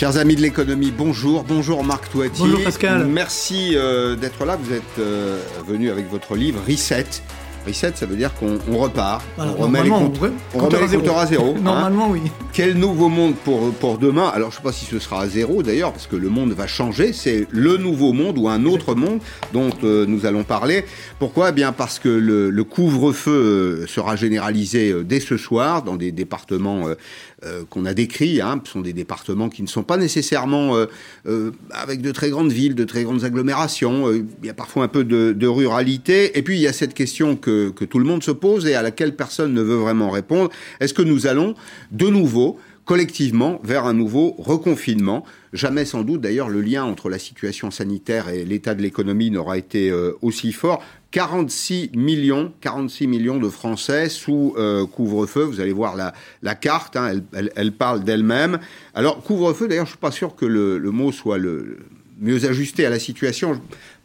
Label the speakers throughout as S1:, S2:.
S1: Chers amis de l'économie, bonjour. Bonjour Marc Touati.
S2: Bonjour Pascal.
S1: Merci euh, d'être là. Vous êtes euh, venu avec votre livre Reset. Reset, ça veut dire qu'on on repart.
S2: Alors,
S1: on remet les, comptes- on remet les compteurs à zéro. hein.
S2: Normalement, oui.
S1: Quel nouveau monde pour, pour demain? Alors, je ne sais pas si ce sera à zéro d'ailleurs, parce que le monde va changer. C'est le nouveau monde ou un autre monde dont euh, nous allons parler. Pourquoi? Eh bien, parce que le, le couvre-feu euh, sera généralisé dès ce soir dans des départements euh, qu'on a décrits. Hein. Ce sont des départements qui ne sont pas nécessairement euh, euh, avec de très grandes villes, de très grandes agglomérations. Il y a parfois un peu de, de ruralité. Et puis, il y a cette question que, que tout le monde se pose et à laquelle personne ne veut vraiment répondre. Est-ce que nous allons de nouveau collectivement vers un nouveau reconfinement. Jamais sans doute d'ailleurs le lien entre la situation sanitaire et l'état de l'économie n'aura été euh, aussi fort. 46 millions, 46 millions de Français sous euh, couvre-feu. Vous allez voir la, carte, hein, elle, parle d'elle-même. Alors couvre-feu, d'ailleurs, je suis pas sûr que le, mot soit le mieux ajusté à la situation.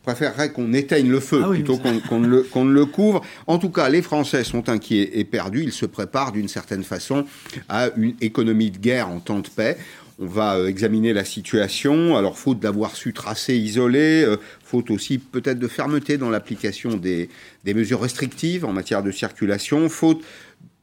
S1: Je préférerais qu'on éteigne le feu
S2: Ah oui,
S1: plutôt qu'on ne ne le couvre. En tout cas, les Français sont inquiets et perdus. Ils se préparent d'une certaine façon à une économie de guerre en temps de paix. On va euh, examiner la situation. Alors, faute d'avoir su tracer, isoler, euh, faute aussi peut-être de fermeté dans l'application des, des mesures restrictives en matière de circulation, faute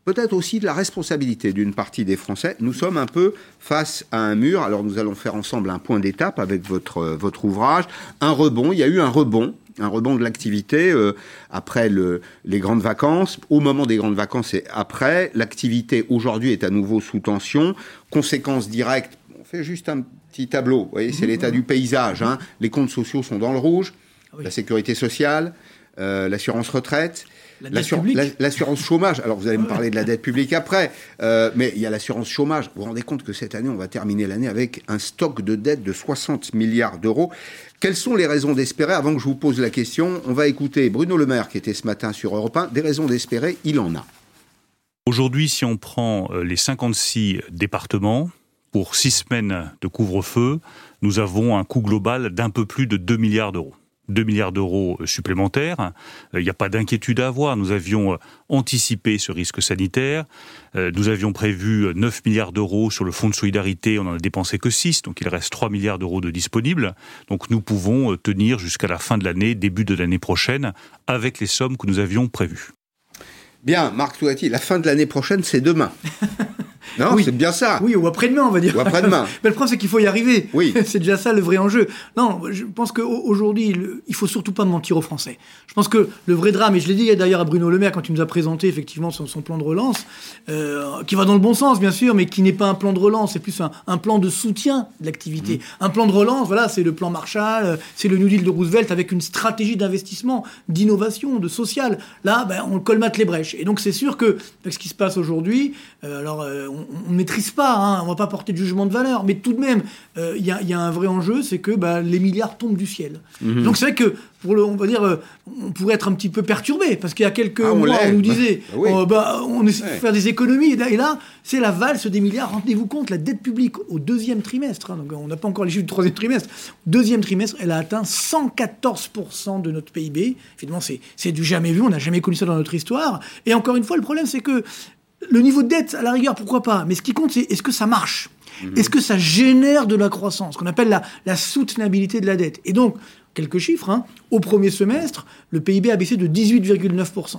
S1: peut-être aussi de la responsabilité d'une partie des Français. Nous sommes un peu face à un mur. Alors nous allons faire ensemble un point d'étape avec votre, euh, votre ouvrage. Un rebond, il y a eu un rebond. Un rebond de l'activité euh, après le, les grandes vacances, au moment des grandes vacances et après. L'activité aujourd'hui est à nouveau sous tension. Conséquences directes, on fait juste un petit tableau. Vous voyez, c'est l'état du paysage. Hein. Les comptes sociaux sont dans le rouge.
S2: oui.
S1: La sécurité sociale, euh, l'assurance retraite. L'assurance chômage, alors vous allez me parler de la dette publique après, euh, mais il y a l'assurance chômage. Vous vous rendez compte que cette année, on va terminer l'année avec un stock de dette de 60 milliards d'euros. Quelles sont les raisons d'espérer? Avant que je vous pose la question, on va écouter Bruno Le Maire qui était ce matin sur Europe 1. Des raisons d'espérer, il en a.
S3: Aujourd'hui, si on prend euh, les 56 départements, pour six semaines de couvre-feu, nous avons un coût global d'un peu plus de 2 milliards d'euros. 2 milliards d'euros supplémentaires. Euh, Il n'y a pas d'inquiétude à avoir. Nous avions euh, anticipé ce risque sanitaire. Euh, Nous avions prévu euh, 9 milliards d'euros sur le fonds de solidarité. On n'en a dépensé que 6, donc il reste 3 milliards d'euros de disponibles. Donc nous pouvons tenir jusqu'à la fin de l'année, début de l'année prochaine, avec les sommes que nous avions prévues.
S1: Bien, Marc Touati, la fin de l'année prochaine, c'est demain. non,
S2: Oui.
S1: c'est bien ça.
S2: Oui, ou après-demain, on va dire.
S1: Ou après-demain.
S2: Mais le problème, c'est qu'il faut y arriver.
S1: Oui.
S2: c'est déjà ça le vrai enjeu. Non, je pense qu'aujourd'hui, il faut surtout pas mentir aux Français. Je pense que le vrai drame, et je l'ai dit d'ailleurs à Bruno Le Maire quand il nous a présenté effectivement son, son plan de relance, euh, qui va dans le bon sens, bien sûr, mais qui n'est pas un plan de relance, c'est plus un, un plan de soutien de l'activité.
S1: Mmh.
S2: Un plan de relance, voilà, c'est le plan Marshall, euh, c'est le New Deal de Roosevelt avec une stratégie d'investissement, d'innovation, de social. Là, ben, on colmate les brèches. Et donc, c'est sûr que avec ce qui se passe aujourd'hui, euh, alors euh, on ne maîtrise pas, hein, on va pas porter de jugement de valeur, mais tout de même, euh, il y, a, il y a un vrai enjeu, c'est que bah, les milliards tombent du ciel.
S1: Mhm.
S2: Donc c'est vrai que, pour le, on va dire, euh, on pourrait être un petit peu perturbé, parce qu'il y a quelques
S1: Ah, on
S2: mois, on nous disait,
S1: Bah, oui.
S2: euh, bah, on essaie
S1: Ouais.
S2: de faire des économies, et là, et là, c'est la valse des milliards. Rendez-vous compte, la dette publique au deuxième trimestre, hein, donc on n'a pas encore les chiffres du troisième trimestre, deuxième trimestre, elle a atteint 114% de notre PIB. Évidemment, c'est c'est du jamais vu, on n'a jamais connu ça dans notre histoire. Et encore une fois, le problème, c'est que le niveau de dette, à la rigueur, pourquoi pas Mais ce qui compte, c'est est-ce que ça marche Est-ce que ça génère de la croissance, qu'on appelle la, la soutenabilité de la dette Et donc, quelques chiffres, hein. au premier semestre, le PIB a baissé de 18,9%.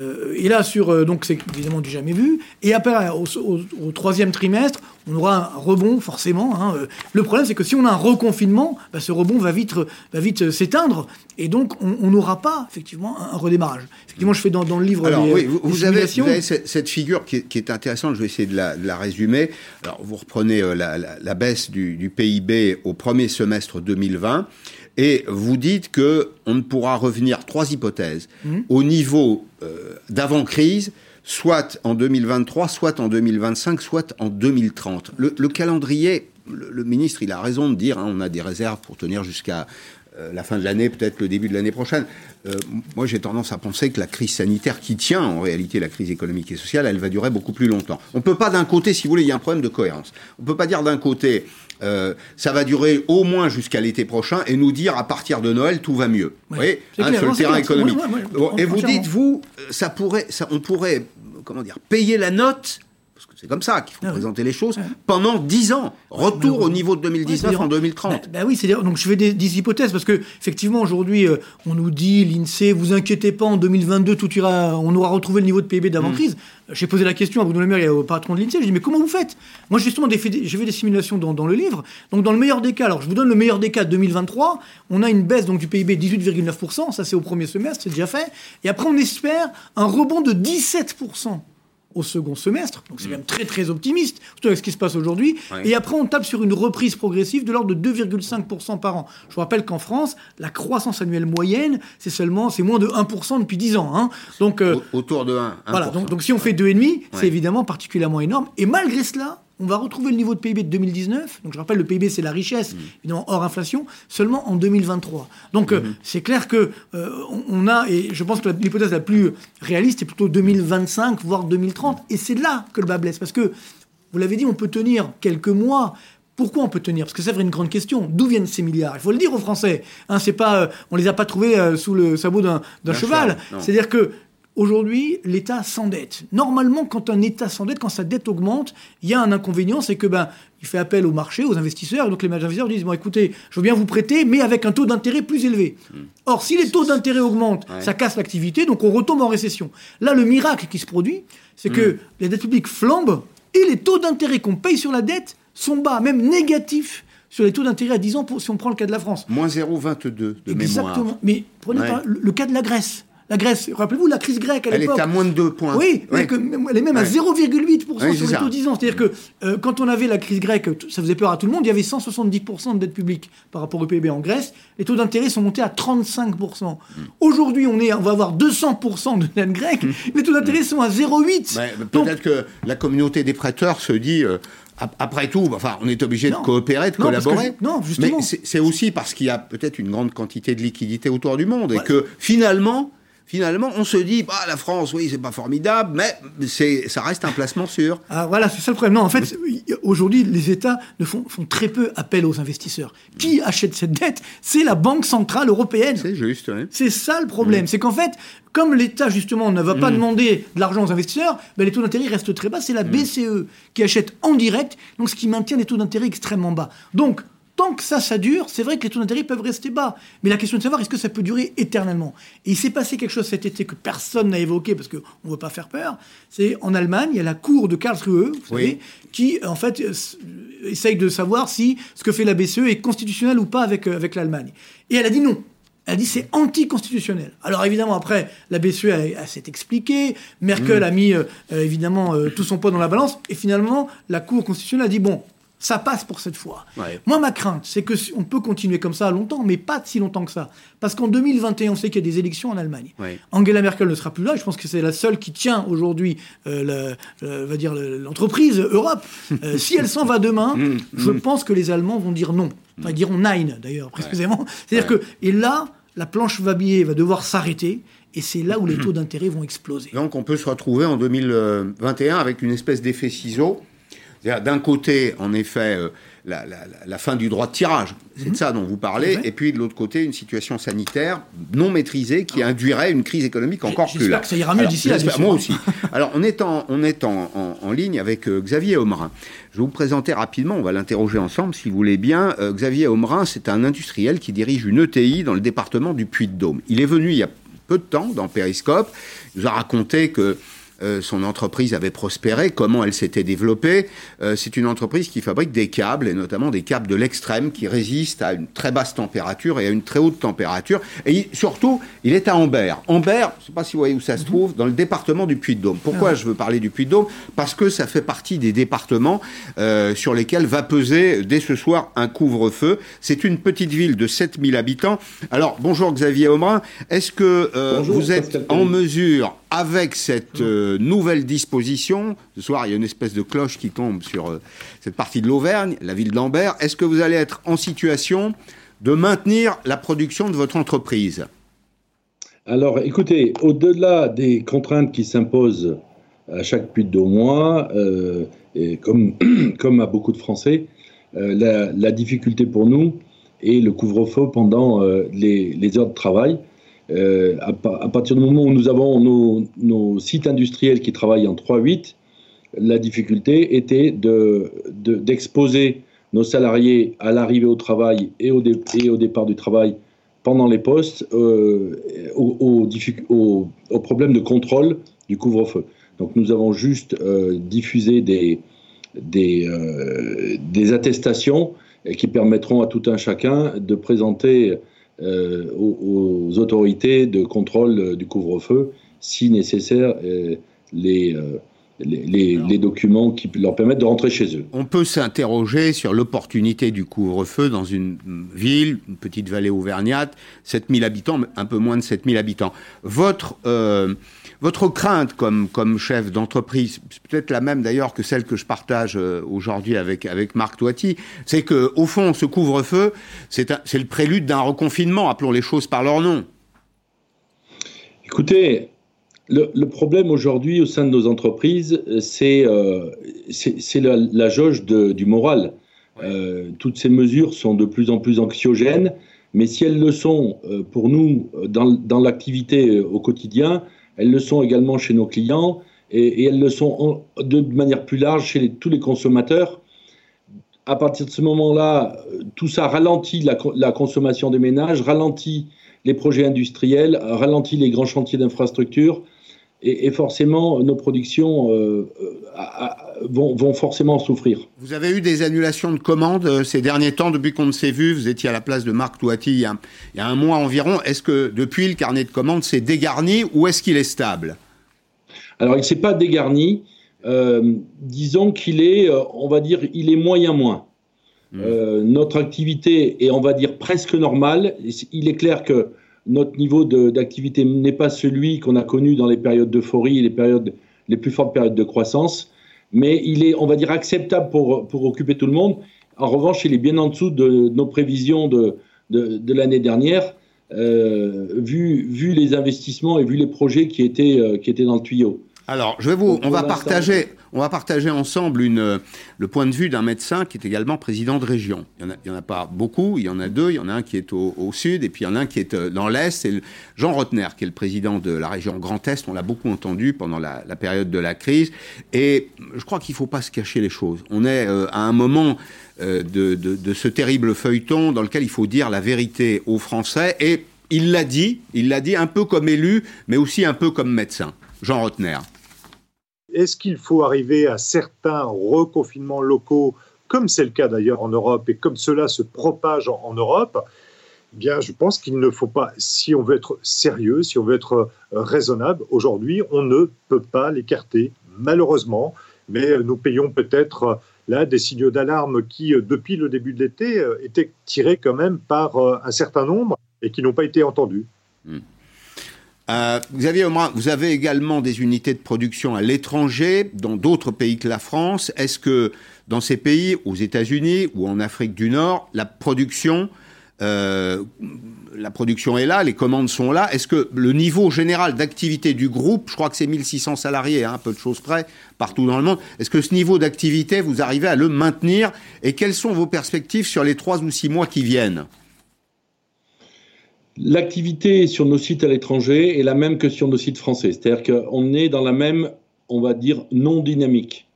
S2: Euh, et là, sur, euh, donc c'est évidemment du jamais vu. Et après, au, au- au troisième trimestre, on aura un rebond forcément. hein. Euh, Le problème, c'est que si on a un reconfinement, bah, ce rebond va vite, va vite euh, s'éteindre, et donc on n'aura pas effectivement un, redémarrage. Effectivement, je fais dans, dans le livre
S1: Alors
S2: les,
S1: oui, vous, avez,
S2: simulations.
S1: vous avez cette, cette figure qui est, qui est intéressante, je vais essayer de la, de la résumer. Alors vous reprenez euh, la, la- la baisse du, du PIB au premier semestre 2020 et vous dites que on ne pourra revenir, trois hypothèses,
S2: Mhm.
S1: au niveau euh, d'avant-crise, soit en 2023, soit en 2025, soit en 2030. Le, le calendrier, le, le ministre, il a raison de dire, hein, on a des réserves pour tenir jusqu'à euh, la fin de l'année, peut-être le début de l'année prochaine. Euh, moi, j'ai tendance à penser que la crise sanitaire qui tient en réalité la crise économique et sociale, elle va durer beaucoup plus longtemps. On peut pas d'un côté, si vous voulez, il y a un problème de cohérence. On peut pas dire d'un côté, euh, ça va durer au moins jusqu'à l'été prochain et nous dire à partir de Noël tout va mieux. Vous voyez, hein,
S2: clair,
S1: sur le terrain
S2: clair.
S1: économique.
S2: Ouais, ouais, ouais,
S1: Bon, et vous dites, vous, ça pourrait, ça, on pourrait, comment dire, payer la note parce que c'est comme ça qu'il faut ah présenter les choses, pendant 10 ans. Retour au niveau de 2019 en 2030.
S2: Ben, ben oui, c'est-à-dire, donc je fais des, hypothèses, parce que effectivement aujourd'hui, euh, on nous dit, l'INSEE, vous inquiétez pas, en 2022, tout ira, on aura retrouvé le niveau de PIB d'avant-crise. Mm. J'ai posé la question à Bruno Le Maire et au patron de l'INSEE, je dis, mais comment vous faites? Moi, justement, j'ai fait des simulations dans, dans, le livre. Donc, dans le meilleur des cas, alors je vous donne le meilleur des cas 2023, on a une baisse donc, du PIB 18,9%, ça c'est au premier semestre, c'est déjà fait. Et après, on espère un rebond de 17% au second semestre, donc c'est mm. même très très optimiste, surtout avec ce qui se passe aujourd'hui. Et après, on tape sur une reprise progressive de l'ordre de 2,5% par an. Je vous rappelle qu'en France, la croissance annuelle moyenne, c'est seulement, c'est moins de 1% depuis 10 ans. Hein.
S1: Donc, euh, Autour de 1.
S2: Voilà, donc, donc, si on fait 2,5, c'est évidemment particulièrement énorme. Et malgré cela, on va retrouver le niveau de PIB de 2019. Donc je rappelle, le PIB, c'est la richesse, mm. évidemment hors inflation, seulement en 2023. Donc euh, mm-hmm. c'est clair que euh, on a, et je pense que l'hypothèse la plus réaliste est plutôt 2025, voire 2030. Et c'est là que le bas blesse. Parce que, vous l'avez dit, on peut tenir quelques mois. Pourquoi on peut tenir? Parce que c'est vrai une grande question. D'où viennent ces milliards? Il faut le dire aux Français. Hein, c'est pas, euh, on les a pas trouvés sous le sabot d'un cheval. C'est-à-dire que Aujourd'hui, l'État s'endette. Normalement, quand un État s'endette, quand sa dette augmente, il y a un inconvénient, c'est que ben, il fait appel au marché, aux investisseurs, et donc les investisseurs disent bon, écoutez, je veux bien vous prêter, mais avec un taux d'intérêt plus élevé. Hmm. Or, si les taux d'intérêt augmentent, ça casse l'activité, donc on retombe en récession. Là, le miracle qui se produit, c'est que hmm. les dettes publiques flambent et les taux d'intérêt qu'on paye sur la dette sont bas, même négatifs sur les taux d'intérêt à 10 ans si on prend le cas de la France.
S1: Moins 0,22 de mémoire.
S2: Exactement. Mais prenez le cas de la Grèce. La Grèce, rappelez-vous la crise grecque à l'époque.
S1: Elle est à moins de 2 points.
S2: Oui, elle est même à 0,8% sur les taux 10 ans. C'est-à-dire que euh, quand on avait la crise grecque, ça faisait peur à tout le monde, il y avait 170% de dette publique par rapport au PIB en Grèce. Les taux d'intérêt sont montés à 35%. Mm. Aujourd'hui, on, on va avoir 200% de dette grecque. Mm. Les taux d'intérêt sont à 0,8.
S1: Peut-être que la communauté des prêteurs se dit... Euh, après tout, enfin, on est obligé de coopérer, de collaborer.
S2: non, justement.
S1: Mais c'est aussi parce qu'il y a peut-être une grande quantité de liquidités autour du monde et que finalement, finalement, on se dit, bah, la France, oui, c'est pas formidable, mais c'est, ça reste un placement sûr.
S2: Ah, voilà, c'est ça le problème. Non, en fait, aujourd'hui, les États ne font, font, très peu appel aux investisseurs. Qui achète cette dette? C'est la Banque Centrale Européenne.
S1: C'est juste, oui.
S2: C'est ça le problème. C'est qu'en fait, comme l'État, justement, ne va pas mm. demander de l'argent aux investisseurs, ben, les taux d'intérêt restent très bas. C'est la mm. BCE qui achète en direct, donc ce qui maintient les taux d'intérêt extrêmement bas. Donc, tant que ça, ça dure, c'est vrai que les taux d'intérêt peuvent rester bas. Mais la question est de savoir, est-ce que ça peut durer éternellement? Et il s'est passé quelque chose cet été que personne n'a évoqué parce qu'on ne veut pas faire peur. C'est en Allemagne, il y a la cour de Karlsruhe, vous savez, qui, en fait, euh, essaye de savoir si ce que fait la BCE est constitutionnel ou pas avec, euh, avec l'Allemagne. Et elle a dit non. Elle a dit c'est anticonstitutionnel. Alors évidemment après la BCE a, s'est expliquée, Merkel mmh. a mis euh, évidemment tout son poids dans la balance et finalement la Cour constitutionnelle a dit bon ça passe pour cette fois. Moi, ma crainte, c'est que on peut continuer comme ça longtemps, mais pas si longtemps que ça. Parce qu'en 2021, on sait qu'il y a des élections en Allemagne. Angela Merkel ne sera plus là. Je pense que c'est la seule qui tient aujourd'hui, euh, va dire l'entreprise Europe. Euh, si elle s'en va demain, mm, je mm. pense que les Allemands vont dire non. Enfin, ils diront nein d'ailleurs, précisément. C'est-à-dire que et là, la planche Vabier va devoir s'arrêter. Et c'est là où les taux d'intérêt vont exploser.
S1: Donc on peut se retrouver en 2021 avec une espèce d'effet ciseau d'un côté, en effet, euh, la, fin du droit de tirage, c'est de mhm. ça dont vous parlez, et puis de l'autre côté, une situation sanitaire non maîtrisée qui induirait une crise économique encore plus
S2: J'espère que ça ira mieux d'ici là.
S1: Moi aussi. Alors, on est en, on est en, ligne avec euh, Xavier Omerin. Je vais vous présenter rapidement, on va l'interroger ensemble si vous voulez bien. Euh, Xavier Omerin, c'est un industriel qui dirige une ETI dans le département du Puy-de-Dôme. Il est venu il y a peu de temps dans Périscope. Il nous a raconté que euh, son entreprise avait prospéré, comment elle s'était développée. Euh, c'est une entreprise qui fabrique des câbles, et notamment des câbles de l'extrême, qui résistent à une très basse température et à une très haute température. Et surtout, il est à Ambert. Ambert, je ne sais pas si vous voyez où ça se mhm. trouve, dans le département du Puy-de-Dôme. Pourquoi ah. je veux parler du Puy-de-Dôme? Parce que ça fait partie des départements euh, sur lesquels va peser dès ce soir un couvre-feu. C'est une petite ville de 7000 habitants. Alors, bonjour Xavier Omerin. Est-ce que vous êtes en mesure avec cette euh, nouvelle disposition, ce soir il y a une espèce de cloche qui tombe sur euh, cette partie de l'Auvergne, la ville d'Ambert, est-ce que vous allez être en situation de maintenir la production de votre entreprise?
S4: Alors écoutez, au-delà des contraintes qui s'imposent à chaque puits de deux mois, euh, et comme, comme à beaucoup de Français, la, difficulté pour nous est le couvre-feu pendant les, les heures de travail euh, à, partir du moment où nous avons nos, sites industriels qui travaillent en 3-8, la difficulté était d'exposer de, nos salariés à l'arrivée au travail et au, départ du travail pendant les postes euh, aux, au, problèmes de contrôle du couvre-feu. Donc nous avons juste euh, diffusé des, attestations qui permettront à tout un chacun de présenter aux, aux, autorités de contrôle du couvre-feu, si nécessaire, les les, documents qui leur permettent de rentrer chez eux.
S1: On peut s'interroger sur l'opportunité du couvre-feu dans une ville, une petite vallée auvergnate, 7000 habitants, un peu moins de 7000 habitants. Votre, euh, votre crainte comme, comme chef d'entreprise, c'est peut-être la même d'ailleurs que celle que je partage euh, aujourd'hui avec, avec Marc Toiti, c'est que au fond, ce couvre-feu, c'est le prélude d'un reconfinement, appelons les choses par leur nom.
S4: Écoutez, le, problème aujourd'hui au sein de nos entreprises, c'est euh, la, la, jauge du moral. Euh, toutes ces mesures sont de plus en plus anxiogènes, mais si elles le sont euh, pour nous dans, dans l'activité au quotidien, elles le sont également chez nos clients et, elles le sont de manière plus large chez tous les consommateurs. À partir de ce moment-là, tout ça ralentit la, consommation des ménages, ralentit les projets industriels, ralentit les grands chantiers d'infrastructures, et, forcément, nos productions euh, euh, vont, forcément souffrir.
S1: Vous avez eu des annulations de commandes euh, ces derniers temps, depuis qu'on ne s'est vu? Vous étiez à la place de Marc Touati il y a, il y a un mois environ. Est-ce que depuis, le carnet de commandes s'est dégarni ou est-ce qu'il est stable?
S4: Alors, il ne s'est pas dégarni. disons qu'il est, on va dire, il est moyen-moins. Hmm. notre activité est, on va dire, presque normale. Il est clair que notre niveau d'activité n'est pas celui qu'on a connu dans les périodes d'euphorie et les, périodes, les plus fortes périodes de croissance, mais il est, on va dire, acceptable pour, pour occuper tout le monde. En revanche, il est bien en dessous de nos prévisions de, de, l'année dernière, euh, vu, vu les investissements et vu les projets qui étaient, euh, qui étaient dans le tuyau.
S1: Alors, je vais vous, on va partager, on va partager ensemble une, le point de vue d'un médecin qui est également président de région. Il n'y en, en, a pas beaucoup, il y en a deux. Il y en a un qui est au, sud et puis il y en a un qui est euh, dans l'est. C'est Jean Rotner qui est le président de la région Grand Est. On l'a beaucoup entendu pendant la, période de la crise. Et je crois qu'il ne faut pas se cacher les choses. On est euh, à un moment euh, de, de, de ce terrible feuilleton dans lequel il faut dire la vérité aux Français. Et il l'a dit, il l'a dit un peu comme élu, mais aussi un peu comme médecin. Jean Rotner.
S5: Est-ce qu'il faut arriver à certains reconfinements locaux, comme c'est le cas d'ailleurs en Europe, et comme cela se propage en, Europe? Eh Bien, je pense qu'il ne faut pas, si on veut être sérieux, si on veut être euh, raisonnable, aujourd'hui, on ne peut pas l'écarter, malheureusement. Mais nous payons peut-être euh, là des signaux d'alarme qui, euh, depuis le début de l'été, étaient tirés quand même par un certain nombre et qui n'ont pas été entendus. Hmm.
S1: Euh, vous avez également des unités de production à l'étranger, dans d'autres pays que la France. Est-ce que dans ces pays, aux États-Unis ou en Afrique du Nord, la production, euh, la production est là, les commandes sont là? Est-ce que le niveau général d'activité du groupe, je crois que c'est 1600 salariés, hein, un peu de choses près, partout dans le monde, est-ce que ce niveau d'activité, vous arrivez à le maintenir? Et quelles sont vos perspectives sur les trois ou six mois qui viennent?
S4: L'activité sur nos sites à l'étranger est la même que sur nos sites français. C'est-à-dire qu'on est dans la même, on va dire, non dynamique.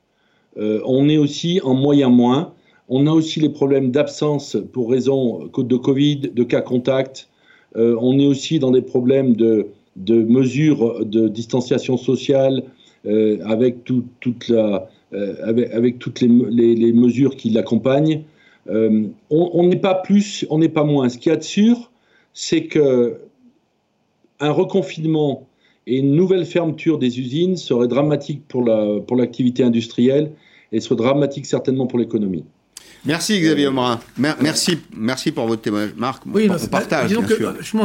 S4: Euh, on est aussi en moyen moins. On a aussi les problèmes d'absence pour raison de Covid, de cas contact. Euh, on est aussi dans des problèmes de, mesures de distanciation sociale euh, avec, toutes les, les, les mesures qui l'accompagnent. on n'est pas plus, on n'est pas moins. Ce qu'il y a de sûr, c'est que un reconfinement et une nouvelle fermeture des usines serait dramatique pour l'activité la, pour industrielle et serait dramatique certainement pour l'économie.
S1: Merci Xavier Morin. Merci, merci pour votre témoignage. Marc, oui, on partage. Bien
S2: que,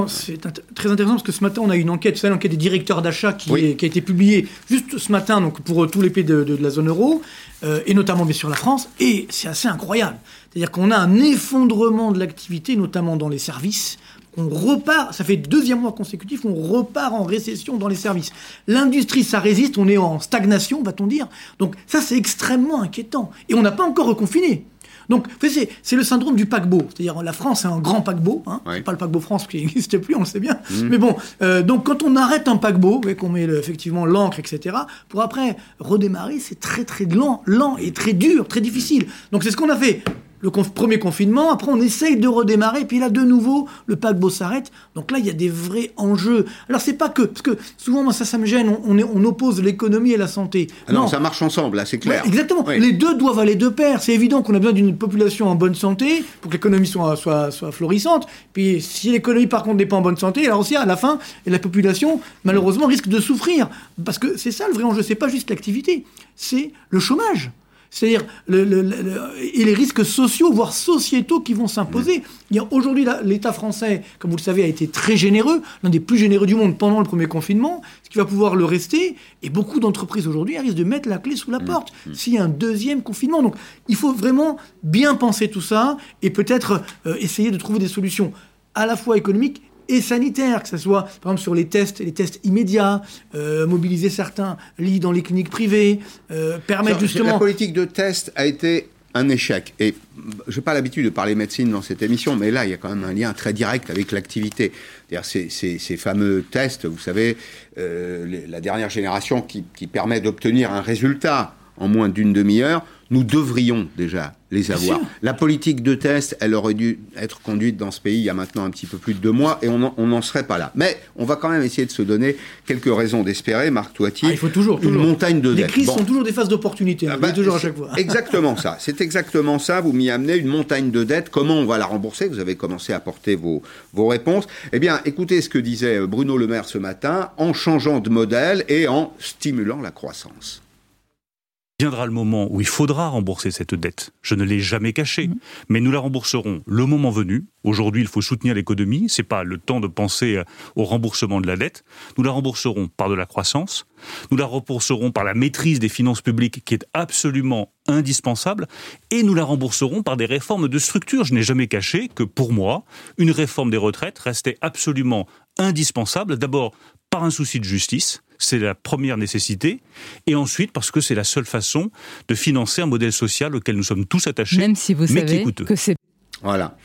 S2: c'est très intéressant parce que ce matin, on a eu une enquête, c'est l'enquête des directeurs d'achat qui, qui, a été publiée juste ce matin donc pour euh, tous les pays de, de, la zone euro, euh, et notamment bien sûr la France, et c'est assez incroyable. C'est-à-dire qu'on a un effondrement de l'activité, notamment dans les services on repart, ça fait deuxième mois consécutif, on repart en récession dans les services. L'industrie, ça résiste, on est en stagnation, va-t-on dire. Donc ça, c'est extrêmement inquiétant. Et on n'a pas encore reconfiné. Donc, c'est le syndrome du paquebot. C'est-à-dire, la France est un grand paquebot. Hein. Pas le paquebot France qui n'existe plus, on le sait bien. Mmh. Mais bon, euh, donc quand on arrête un paquebot, et qu'on met effectivement l'encre, etc., pour après redémarrer, c'est très très lent, lent et très dur, très difficile. Donc c'est ce qu'on a fait le premier confinement, après on essaye de redémarrer, puis là de nouveau le paquebot s'arrête. Donc là il y a des vrais enjeux. Alors c'est pas que parce que souvent moi ça ça me gêne, on, on, oppose l'économie et la santé.
S1: Ah non, ça marche ensemble, là c'est clair.
S2: exactement. Les deux doivent aller de pair. C'est évident qu'on a besoin d'une population en bonne santé pour que l'économie soit, soit, soit florissante. Puis si l'économie par contre n'est pas en bonne santé, alors aussi à la fin la population malheureusement risque de souffrir parce que c'est ça le vrai enjeu. C'est pas juste l'activité, c'est le chômage c'est-à-dire le, et les risques sociaux, voire sociétaux qui vont s'imposer. Aujourd'hui, l'État français, comme vous le savez, a été très généreux, l'un des plus généreux du monde pendant le premier confinement, ce qui va pouvoir le rester. Et beaucoup d'entreprises aujourd'hui risquent de mettre la clé sous la mmh. porte mmh. s'il y a un deuxième confinement. Donc il faut vraiment bien penser tout ça et peut-être euh, essayer de trouver des solutions à la fois économiques et sanitaires, que ce soit par exemple sur les tests, les tests immédiats, euh, mobiliser certains lits dans les cliniques privées, euh, permettre justement...
S1: La politique de test a été un échec. Et je n'ai pas l'habitude de parler médecine dans cette émission, mais là, il y a quand même un lien très direct avec l'activité. Ces, ces, ces, fameux tests, vous savez, euh, la dernière génération qui, qui permet d'obtenir un résultat en moins d'une demi-heure, nous devrions déjà les avoir. La politique de test, elle aurait dû être conduite dans ce pays il y a maintenant un petit peu plus de deux mois et on n'en serait pas là. Mais on va quand même essayer de se donner quelques raisons d'espérer, Marc Toiti.
S2: Ah, il faut toujours,
S1: une montagne de
S2: Les crises sont toujours des phases d'opportunité, hein, ah bah, toujours à chaque fois.
S1: Exactement ça. C'est exactement ça. Vous m'y amenez une montagne de dettes. Comment on va la rembourser? Vous avez commencé à apporter vos, vos réponses. Eh bien, écoutez ce que disait Bruno Le Maire ce matin en changeant de modèle et en stimulant la croissance
S3: viendra le moment où il faudra rembourser cette dette. Je ne l'ai jamais caché, mmh. mais nous la rembourserons le moment venu. Aujourd'hui, il faut soutenir l'économie. C'est pas le temps de penser euh, au remboursement de la dette. Nous la rembourserons par de la croissance. Nous la rembourserons par la maîtrise des finances publiques, qui est absolument indispensable. Et nous la rembourserons par des réformes de structure. Je n'ai jamais caché que pour moi, une réforme des retraites restait absolument indispensable. D'abord par un souci de justice c'est la première nécessité, et ensuite parce que c'est la seule façon de financer un modèle social auquel nous sommes tous attachés,
S6: Même si vous
S3: mais
S6: savez
S3: qui coûteux.
S6: Que c'est...
S1: Voilà.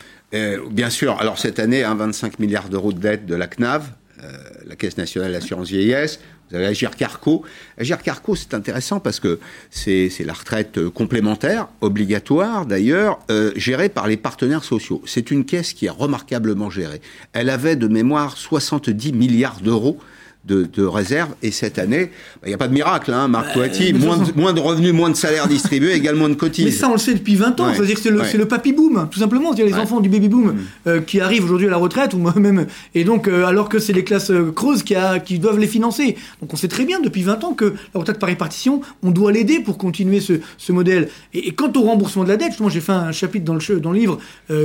S1: bien sûr, alors cette année, 25 milliards d'euros de dette de la CNAV, euh, la Caisse nationale d'assurance vieillesse, vous avez Agir Carco. Agir Carco, c'est intéressant parce que c'est la retraite complémentaire, obligatoire d'ailleurs, euh, gérée par les partenaires sociaux. C'est une caisse qui est remarquablement gérée. Elle avait de mémoire 70 milliards d'euros de, de réserve. Et cette année, il n'y a pas de miracle, hein, Marc bah, moins, de, moins de revenus, moins de salaires distribués, également de cotises.
S2: Mais ça, on le sait depuis 20 ans. C'est-à-dire que c'est le, le papy boom, tout simplement. C'est-à-dire les enfants du baby boom mm. euh, qui arrivent aujourd'hui à la retraite, ou même. Et donc, euh, alors que c'est les classes euh, creuses qui, a, qui doivent les financer. Donc, on sait très bien depuis 20 ans que la retraite par répartition, on doit l'aider pour continuer ce, ce modèle. Et, quant au remboursement de la dette, justement, j'ai fait un chapitre dans le, dans le livre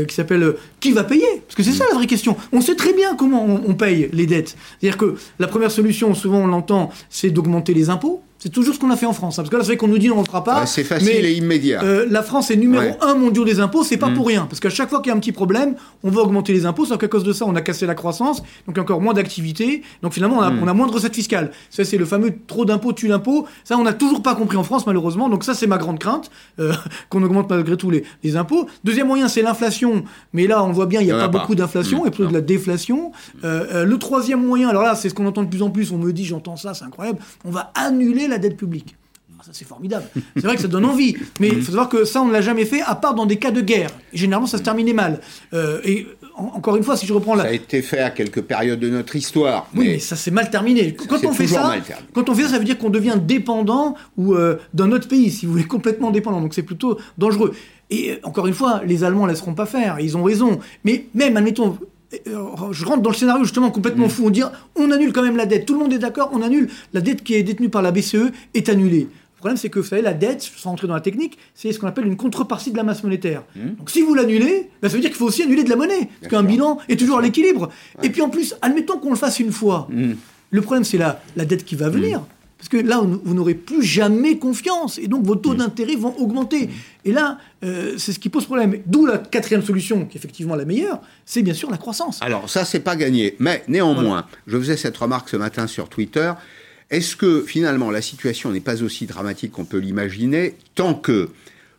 S2: qui s'appelle Qui va payer? Parce que c'est ça la vraie question. On sait très bien comment on, on paye les dettes. C'est-à-dire que la première solution, souvent on l'entend, c'est d'augmenter les impôts. C'est toujours ce qu'on a fait en France. Hein. Parce que là, c'est vrai qu'on nous dit on ne le fera pas.
S1: c'est facile et immédiat.
S2: Euh, la France est numéro un mondial des impôts, c'est pas mm. pour rien. Parce qu'à chaque fois qu'il y a un petit problème, on va augmenter les impôts. Sauf qu'à cause de ça, on a cassé la croissance, donc encore moins d'activité. Donc finalement, on a, mm. moins de recettes fiscales. Ça, c'est le fameux trop d'impôts tue l'impôt. Ça, on n'a toujours pas compris en France, malheureusement. Donc ça, c'est ma grande crainte, euh, qu'on augmente malgré tout les, les, impôts. Deuxième moyen, c'est l'inflation. Mais là, on voit bien, il n'y a, pas, beaucoup d'inflation, et plutôt de la déflation. Euh, le troisième moyen, alors là, c'est ce qu'on entend de plus en plus. On me dit, j'entends ça, c'est incroyable. On va annuler la dette publique. Ah, ça c'est formidable. C'est vrai que ça donne envie, mais il faut savoir que ça on ne l'a jamais fait à part dans des cas de guerre. généralement ça se terminait mal. Euh, et encore une fois, si je reprends
S1: la... Ça a été fait à quelques périodes de notre histoire.
S2: Oui, mais, ça s'est mal terminé. Quand on fait ça, quand on fait ça, ça veut dire qu'on devient dépendant ou euh, d'un autre pays, si vous voulez, complètement dépendant. Donc c'est plutôt dangereux. Et euh, encore une fois, les Allemands ne laisseront pas faire. Ils ont raison. Mais même, admettons, je rentre dans le scénario justement complètement mm. fou. On dit on annule quand même la dette. Tout le monde est d'accord, on annule. La dette qui est détenue par la BCE est annulée. Le problème, c'est que vous savez, la dette, sans entrer dans la technique, c'est ce qu'on appelle une contrepartie de la masse monétaire. Mmh. Donc si vous l'annulez, bah, ça veut dire qu'il faut aussi annuler de la monnaie, parce qu'un bilan est toujours à l'équilibre. Et puis en plus, admettons qu'on le fasse une fois. Mmh. Le problème, c'est la, la dette qui va venir. Parce que là, vous n'aurez plus jamais confiance. Et donc, vos taux d'intérêt vont augmenter. Et là, euh, c'est ce qui pose problème. D'où la quatrième solution, qui est effectivement la meilleure, c'est bien sûr la croissance.
S1: Alors, ça, c'est pas gagné. Mais néanmoins, je faisais cette remarque ce matin sur Twitter. Est-ce que finalement la situation n'est pas aussi dramatique qu'on peut l'imaginer tant que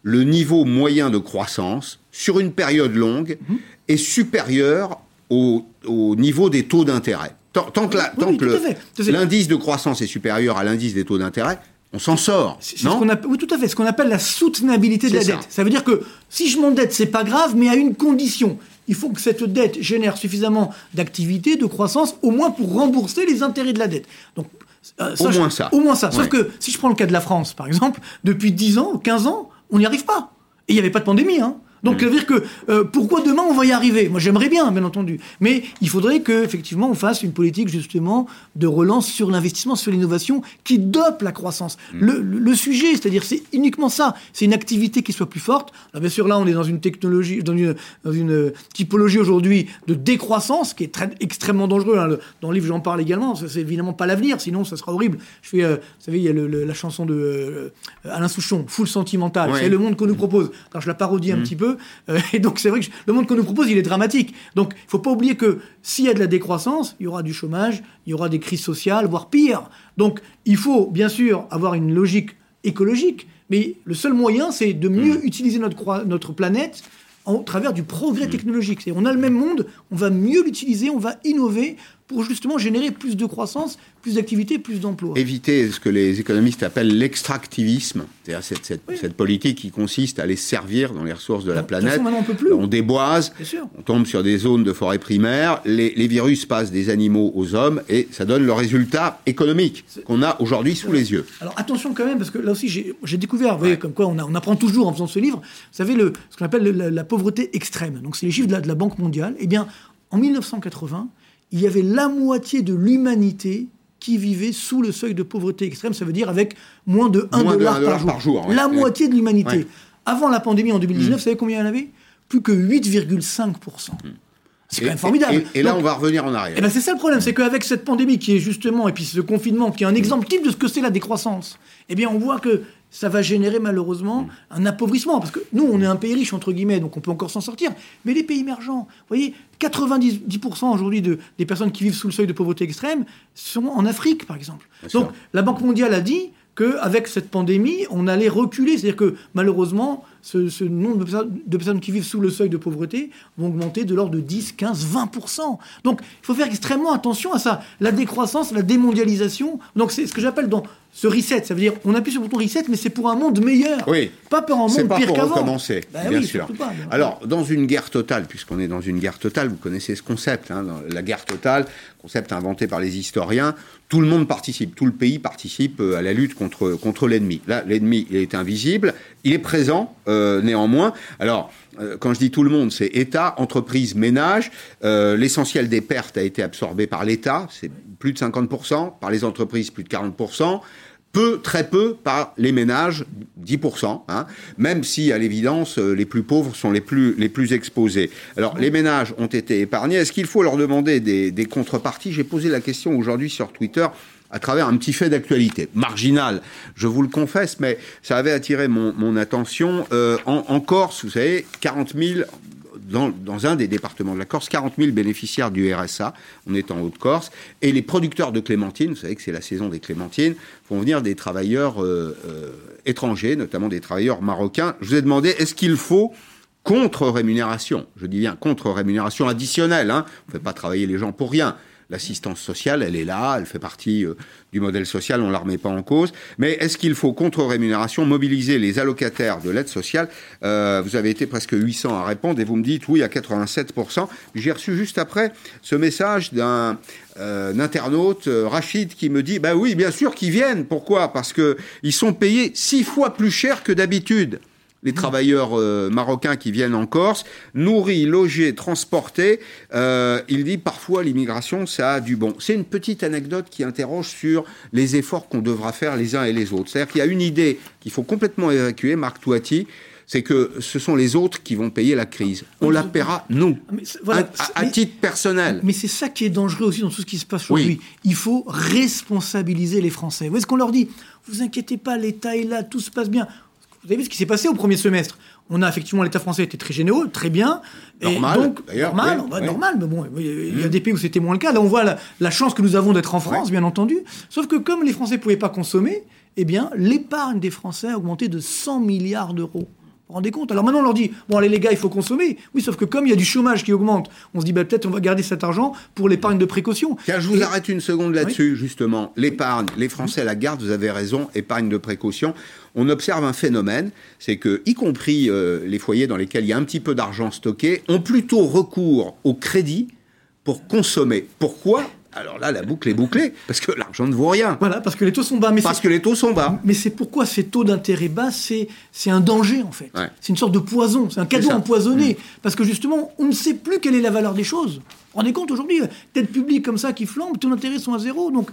S1: le niveau moyen de croissance sur une période longue
S2: Mhm.
S1: est supérieur au, au niveau des taux d'intérêt? Tant, tant que,
S2: Oui,
S1: l'indice de croissance est supérieur à l'indice des taux d'intérêt, on s'en sort.
S2: C'est c'est ce
S1: Non
S2: qu'on appelle, oui, tout à fait, ce qu'on appelle la soutenabilité de la
S1: ça.
S2: dette. Ça veut dire que si je m'endette, c'est pas grave, mais à une condition. Il faut que cette dette génère suffisamment d'activité, de croissance, au moins pour rembourser les intérêts de la dette. Donc, euh,
S1: Au
S2: je-
S1: moins ça.
S2: Au moins ça. Sauf
S1: Ouais.
S2: que si je prends le cas de la France, par exemple, depuis 10 ans, 15 ans, on n'y arrive pas. Et il n'y avait pas de pandémie. Hein. Donc,
S1: Mm.
S2: ça veut dire que euh, pourquoi demain on va y arriver? Moi, j'aimerais bien, bien entendu. Mais il faudrait que effectivement on fasse une politique justement de relance sur l'investissement, sur l'innovation, qui dope la croissance.
S1: Mm.
S2: Le, sujet, c'est-à-dire, c'est uniquement ça. C'est une activité qui soit plus forte. Alors, bien sûr, là, on est dans une technologie, dans une, dans une euh, typologie aujourd'hui de décroissance qui est très, extrêmement dangereux. hein. Le- dans le livre, j'en parle également. C'est évidemment pas l'avenir, sinon ça sera horrible. Je fais, euh, vous savez, il y a le- la chanson de euh, Alain Souchon, Full Sentimental.
S1: Ouais.
S2: C'est le monde qu'on nous propose. Alors, je la parodie un petit peu. Euh, et donc, c'est vrai que le monde qu'on nous propose, il est dramatique. Donc, il faut pas oublier que s'il y a de la décroissance, il y aura du chômage, il y aura des crises sociales, voire pire. Donc, il faut bien sûr avoir une logique écologique, mais le seul moyen, c'est de mieux utiliser notre, notre planète en travers du progrès technologique. C'est-à-dire, on a le même monde, on va mieux l'utiliser, on va innover pour justement générer plus de croissance, plus d'activité, plus d'emplois.
S1: éviter ce que les économistes appellent l'extractivisme, c'est-à-dire cette, cette-
S2: Oui.
S1: cette politique qui consiste à les servir dans les ressources de la
S2: De façon,
S1: planète.
S2: maintenant, on peut plus.
S1: On déboise, on tombe sur des zones de forêt primaire, les, les virus passent des animaux aux hommes et ça donne le résultat économique qu'on a aujourd'hui sous les yeux.
S2: Alors attention quand même, parce que là aussi j'ai découvert, vous voyez, comme quoi on, a- on apprend toujours en faisant ce livre, vous savez, le, ce qu'on appelle le- la, la pauvreté extrême. Donc c'est les chiffres de la, de la Banque mondiale. Eh bien, en 1980, il y avait la moitié de l'humanité qui vivait sous le seuil de pauvreté extrême, ça veut dire avec moins de 1
S1: Moins de
S2: dollar,
S1: un dollar
S2: par jour.
S1: par jour, ouais.
S2: La
S1: Ouais.
S2: moitié de l'humanité.
S1: Ouais.
S2: Avant la pandémie en 2019, vous savez combien il y en avait? Plus que 8,5%. C'est quand même formidable.
S1: Et, et là,
S2: Donc,
S1: on va revenir en arrière.
S2: eh ben c'est ça le problème, c'est qu'avec cette pandémie qui est justement, et puis ce confinement qui est un exemple type de ce que c'est la décroissance, eh bien on voit que ça va générer malheureusement un appauvrissement. Parce que nous, on est un pays riche, entre guillemets, donc on peut encore s'en sortir. Mais les pays émergents, vous voyez, 90% aujourd'hui de, des personnes qui vivent sous le seuil de pauvreté extrême sont en Afrique, par exemple. Donc la Banque mondiale a dit qu'avec cette pandémie, on allait reculer. C'est-à-dire que malheureusement, ce, ce nombre de personnes, qui vivent sous le seuil de pauvreté vont augmenter de l'ordre de 10, 15, 20%. Donc il faut faire extrêmement attention à ça. La décroissance, la démondialisation. Donc c'est ce que j'appelle dans ce reset. Ça veut dire on appuie sur le bouton reset, mais c'est pour un monde meilleur.
S1: Oui.
S2: Pas pour un monde
S1: pas
S2: pire
S1: pour
S2: qu'avant.
S1: recommencer,
S2: Bah
S1: bien
S2: oui,
S1: sûr.
S2: pas,
S1: Alors, dans une guerre totale, puisqu'on est dans une guerre totale, vous connaissez ce concept, hein, dans la guerre totale, concept inventé par les historiens, tout le monde participe, tout le pays participe euh, à la lutte contre, contre l'ennemi. Là, l'ennemi, il est invisible, il est présent, euh, néanmoins. Alors, euh, quand je dis tout le monde, c'est État, entreprise, ménage. Euh, L'essentiel des pertes a été absorbé par l'État, c'est plus de 50%, par les entreprises, plus de 40% peu, très peu par les ménages, 10%, hein, même si à l'évidence les plus pauvres sont les plus, les plus exposés. Alors les ménages ont été épargnés, est-ce qu'il faut leur demander des contreparties? J'ai posé la question aujourd'hui sur Twitter à travers un petit fait d'actualité, marginal, je vous le confesse, mais ça avait attiré mon, attention. Euh, en, Corse, vous savez, 40 000 dans, dans, un des départements de la Corse, 40 000 bénéficiaires du RSA. On est en Haute-Corse. Et les producteurs de clémentines, vous savez que c'est la saison des clémentines, font venir des travailleurs euh, euh, étrangers, notamment des travailleurs marocains. Je vous ai demandé, est-ce qu'il faut contre-rémunération? Je dis bien contre-rémunération additionnelle. Hein. On ne fait pas travailler les gens pour rien. L'assistance sociale, elle est là, elle fait partie euh, du modèle social, on ne la remet pas en cause. Mais est-ce qu'il faut, contre-rémunération, mobiliser les allocataires de l'aide sociale? Euh, Vous avez été presque 800 à répondre et vous me dites oui à 87%. J'ai reçu juste après ce message d'un euh, internaute, Rachid, qui me dit bah oui, bien sûr qu'ils viennent. Pourquoi? Parce qu'ils sont payés six fois plus cher que d'habitude les travailleurs euh, marocains qui viennent en Corse, nourris, logés, transportés. Euh, il dit parfois l'immigration, ça a du bon. C'est une petite anecdote qui interroge sur les efforts qu'on devra faire les uns et les autres. C'est-à-dire qu'il y a une idée qu'il faut complètement évacuer, Marc Touati, c'est que ce sont les autres qui vont payer la crise. On la paiera, nous,
S2: Mais voilà,
S1: à, à, à
S2: mais-
S1: titre personnel.
S2: Mais c'est ça qui est dangereux aussi dans tout ce qui se passe aujourd'hui. Il faut responsabiliser les Français. Vous voyez ce qu'on leur dit? Vous inquiétez pas, l'État est là, tout se passe bien. Vous avez vu ce qui s'est passé au premier semestre? On a effectivement l'État français était très généreux, très bien.
S1: Normal,
S2: et donc,
S1: d'ailleurs,
S2: normal,
S1: oui,
S2: ouais,
S1: oui.
S2: normal, mais bon, il y a des pays où c'était moins le cas. Là, on voit la, la chance que nous avons d'être en France, bien entendu. Sauf que comme les Français ne pouvaient pas consommer, eh bien, l'épargne des Français a augmenté de 100 milliards d'euros. Vous rendez compte? Alors maintenant, on leur dit, bon, allez les gars, il faut consommer. Oui, sauf que comme il y a du chômage qui augmente, on se dit, bah, peut-être on va garder cet argent pour l'épargne de précaution.
S1: Tiens, je vous arrête une seconde là-dessus, justement. L'épargne, les Français la gardent, vous avez raison, épargne de précaution. On observe un phénomène, c'est que, y compris euh, les foyers dans lesquels il y a un petit peu d'argent stocké, ont plutôt recours au crédit pour consommer. Pourquoi? Alors là, la boucle est bouclée, parce que l'argent ne vaut rien.
S2: Voilà, parce que les taux sont bas. Mais
S1: parce que les taux sont bas.
S2: Mais c'est pourquoi ces taux d'intérêt bas, c'est, c'est un danger, en fait. C'est une sorte de poison, c'est un cadeau empoisonné. Mmh. Parce que justement, on ne sait plus quelle est la valeur des choses. Vous vous rendez compte aujourd'hui, dette publique comme ça qui flambe, taux d'intérêt sont à zéro. Donc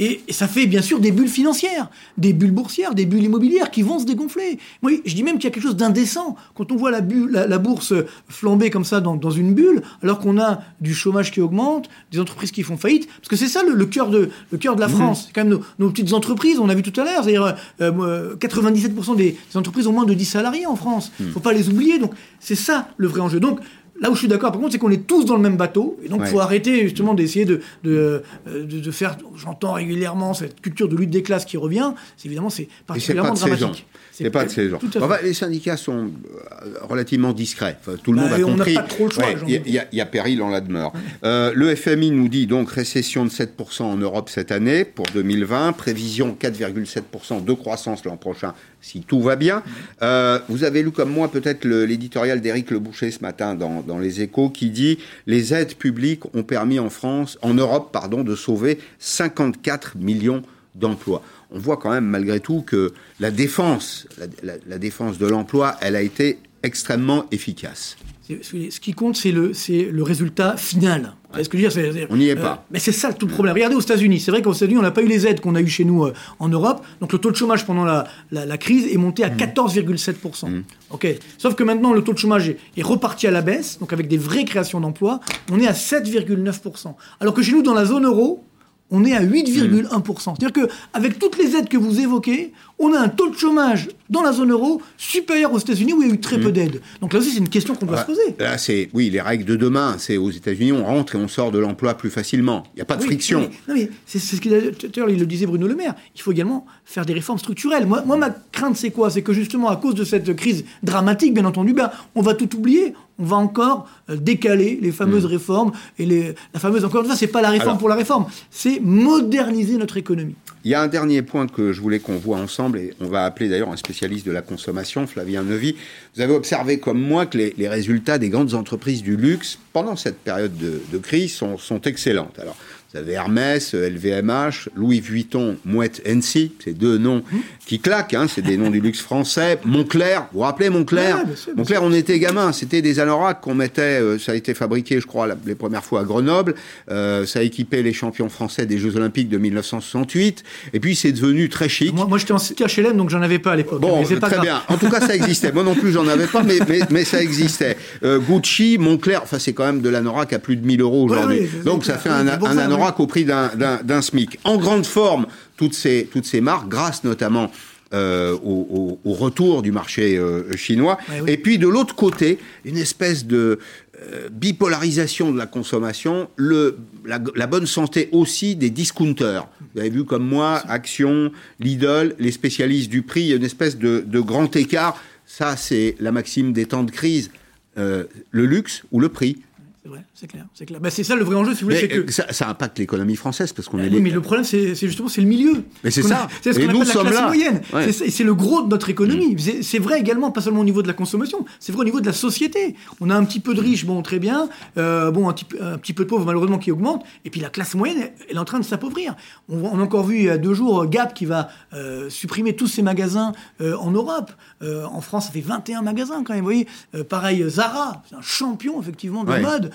S2: et, ça fait bien sûr des bulles financières, des bulles boursières, des bulles immobilières qui vont se dégonfler. Moi, je dis même qu'il y a quelque chose d'indécent quand on voit la, bulle, la, bourse flamber comme ça dans, dans une bulle, alors qu'on a du chômage qui augmente, des entreprises qui font faillite. Parce que c'est ça le, cœur de, le cœur de la mmh. France. C'est quand même nos, petites entreprises, on a vu tout à l'heure, c'est-à-dire 97% euh, des, entreprises ont moins de 10 salariés en France. Il mmh. ne faut pas les oublier. Donc c'est ça le vrai enjeu. Donc Là où je suis d'accord, par contre, c'est qu'on est tous dans le même bateau. Et donc, il faut arrêter justement d'essayer de, de, de, faire. J'entends régulièrement cette culture de lutte des classes qui revient. C'est évidemment, c'est particulièrement dramatique.
S1: C'est pas de ces gens. les syndicats sont euh, relativement discrets. tout le bah, monde a compris.
S2: On pas trop le choix.
S1: Il y, a péril en la demeure. Euh, le FMI nous dit donc récession de 7% en Europe cette année pour 2020, prévision 4,7% de croissance l'an prochain si tout va bien. Euh, vous avez lu comme moi peut-être l'éditorial d'Éric Le Boucher ce matin dans, dans, Les Échos qui dit les aides publiques ont permis en France, en Europe, de sauver 54 millions d'emplois. On voit quand même malgré tout que la défense, la, défense de l'emploi, elle a été extrêmement efficace.
S2: Ce qui compte, c'est le, le résultat final.
S1: ce que je veux dire, on n'y est pas.
S2: Euh, mais c'est ça tout le problème. Regardez aux États-Unis. C'est vrai qu'aux États-Unis, on n'a pas eu les aides qu'on a eues chez nous euh, en Europe. Donc le taux de chômage pendant la, la, crise est monté à 14,7%. Mmh. mmh. Ok. Sauf que maintenant, le taux de chômage est, est, reparti à la baisse, donc avec des vraies créations d'emplois. On est à 7,9%. Alors que chez nous, dans la zone euro, on est à 8,1%. C'est-à-dire qu'avec toutes les aides que vous évoquez, on a un taux de chômage dans la zone euro supérieur aux États-Unis où il y a eu très peu mm. d'aides. Donc là aussi, c'est une question qu'on doit se poser.
S1: Là, c'est oui, les règles de demain. C'est aux États-Unis, on rentre et on sort de l'emploi plus facilement. Il n'y a pas de friction.
S2: non, mais c'est ce qu'il il le disait Bruno Le Maire. Il faut également faire des réformes structurelles. Moi, moi ma crainte, c'est quoi? C'est que justement, à cause de cette crise dramatique, bien entendu, ben, on va tout oublier on va encore euh, décaler les fameuses mm. réformes et les, la fameuse encore une fois, c'est pas la réforme pour la réforme, c'est moderniser notre économie.
S1: Il y a un dernier point que je voulais qu'on voit ensemble, et on va appeler d'ailleurs un spécialiste de la consommation, Flavien Neuvy. Vous avez observé comme moi que les, résultats des grandes entreprises du luxe pendant cette période de, crise sont, sont excellents. Alors, vous avez Hermès, LVMH, Louis Vuitton, Mouette Hennessy, ces deux noms qui claquent, hein, c'est des noms du luxe français. Montclair, vous vous rappelez Montclair Montclair, on était gamin, c'était des anoraks qu'on mettait, euh, ça a été fabriqué, je crois, les premières fois à Grenoble, euh, ça a équipé les champions français des Jeux Olympiques de 1968, et puis c'est devenu très chic.
S2: Moi, moi j'étais en HLM, donc j'en avais pas à l'époque.
S1: Bon, très bien. En tout cas, ça existait. moi non plus, j'en avais pas, mais, mais, ça existait. Euh, Gucci, Montclair, enfin c'est quand même de l'anorak à plus de 1000 euros aujourd'hui. donc ça fait un, un anorak au prix d'un SMIC. En grande forme, toutes ces, toutes ces marques, grâce notamment euh, au, retour du marché euh, chinois. Et puis de l'autre côté, une espèce de euh, bipolarisation de la consommation, le, la, bonne santé aussi des discounters. Vous avez vu comme moi, Action, Lidl, les spécialistes du prix, une espèce de, de grand écart. Ça, c'est la maxime des temps de crise. le luxe ou le prix
S2: c'est vrai, c'est clair, c'est clair. Bah, c'est ça le vrai enjeu, si vous voulez. Que...
S1: Ça, ça, impacte l'économie française parce qu'on
S2: est.
S1: Oui,
S2: mais le problème, c'est justement c'est le milieu.
S1: Mais c'est ça.
S2: C'est ce qu'on appelle la classe là. moyenne. C'est le gros de notre économie. Mm. C'est vrai également, pas seulement au niveau de la consommation, c'est vrai au niveau de la société. On a un petit peu de riches, bon, très bien. Euh, bon, un petit, un petit, peu de pauvres, malheureusement, qui augmente. Et puis la classe moyenne, elle est en train de s'appauvrir. On, on, a encore vu il y a deux jours Gap qui va euh, supprimer tous ses magasins euh, en Europe. Euh, en France, ça fait 21 magasins quand même. Vous voyez, euh, pareil, Zara, c'est un champion effectivement de la mode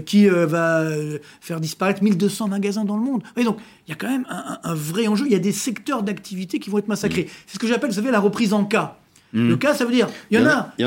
S2: qui euh, va euh, faire disparaître 1200 magasins dans le monde. Et donc, il y a quand même un, vrai enjeu. Il y a des secteurs d'activité qui vont être massacrés. Mm. C'est ce que j'appelle, vous savez, la reprise en cas. Mm. Le cas, ça veut dire, il y, en a, qui,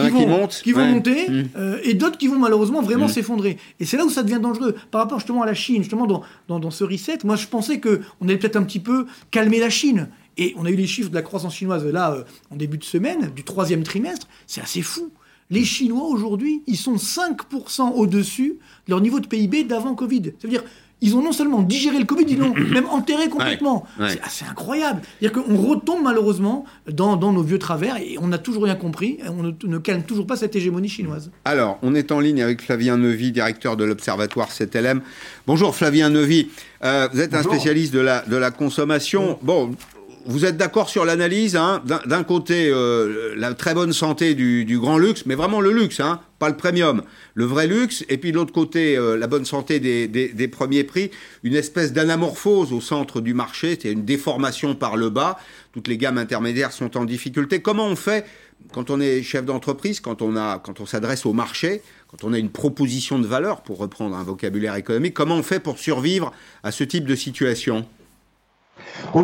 S2: vont, monter mm. euh, et d'autres qui vont malheureusement vraiment s'effondrer. Et c'est là où ça devient dangereux. Par rapport justement à la Chine, justement dans, dans, ce reset, moi je pensais qu'on allait peut-être un petit peu calmer la Chine. Et on a eu les chiffres de la croissance chinoise là en début de semaine, du troisième trimestre. C'est assez fou. Les Chinois aujourd'hui, ils sont 5% au-dessus de leur niveau de PIB d'avant Covid. Ça veut dire ils ont non seulement digéré le Covid, ils l'ont même enterré complètement. C'est assez incroyable. C'est-à-dire qu'on retombe malheureusement dans, nos vieux travers et on n'a toujours rien compris. on ne, calme toujours pas cette hégémonie chinoise.
S1: Alors, on est en ligne avec Flavien Neuvy, directeur de l'Observatoire CTLM. Bonjour Flavien Neuvy. Euh, vous êtes un spécialiste de la, de la consommation. Bon, vous êtes d'accord sur l'analyse hein D'un côté, euh, la très bonne santé du, grand luxe, mais vraiment le luxe, hein pas le premium, le vrai luxe, et puis de l'autre côté, euh, la bonne santé des, des, premiers prix, une espèce d'anamorphose au centre du marché, c'est une déformation par le bas, toutes les gammes intermédiaires sont en difficulté. Comment on fait quand on est chef d'entreprise, quand on, quand on s'adresse au marché, quand on a une proposition de valeur, pour reprendre un vocabulaire économique, comment on fait pour survivre à ce type de situation?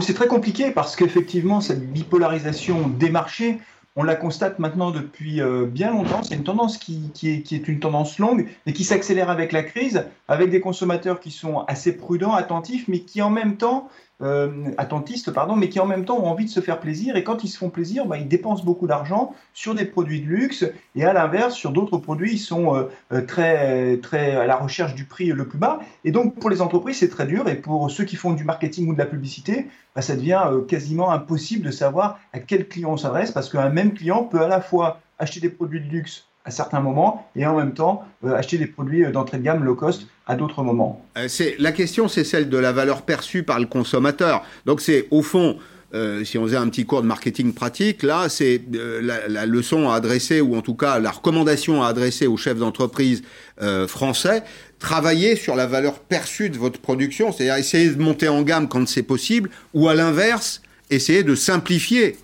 S6: C'est très compliqué parce qu'effectivement, cette bipolarisation des marchés, on la constate maintenant depuis euh, bien longtemps. C'est une tendance qui, est, qui, est, une tendance longue et qui s'accélère avec la crise, avec des consommateurs qui sont assez prudents, attentifs, mais qui en même temps euh, attentistes, pardon, mais qui en même temps ont envie de se faire plaisir. Et quand ils se font plaisir, bah, ils dépensent beaucoup d'argent sur des produits de luxe. Et à l'inverse, sur d'autres produits, ils sont euh, euh, très, très à la recherche du prix le plus bas. Et donc, pour les entreprises, c'est très dur. Et pour ceux qui font du marketing ou de la publicité, bah, ça devient quasiment impossible de savoir à quel client on s'adresse parce qu'un même client peut à la fois acheter des produits de luxe à certains moments et en même temps euh, acheter des produits euh, d'entrée de gamme low cost à d'autres moments.
S1: Euh, c'est la question, c'est celle de la valeur perçue par le consommateur. Donc c'est au fond. si on faisait un petit cours de marketing pratique, là, c'est la, leçon à adresser, ou en tout cas la recommandation à adresser aux chefs d'entreprise français, travailler sur la valeur perçue de votre production, c'est-à-dire essayer de monter en gamme quand c'est possible, ou à l'inverse, essayer de simplifier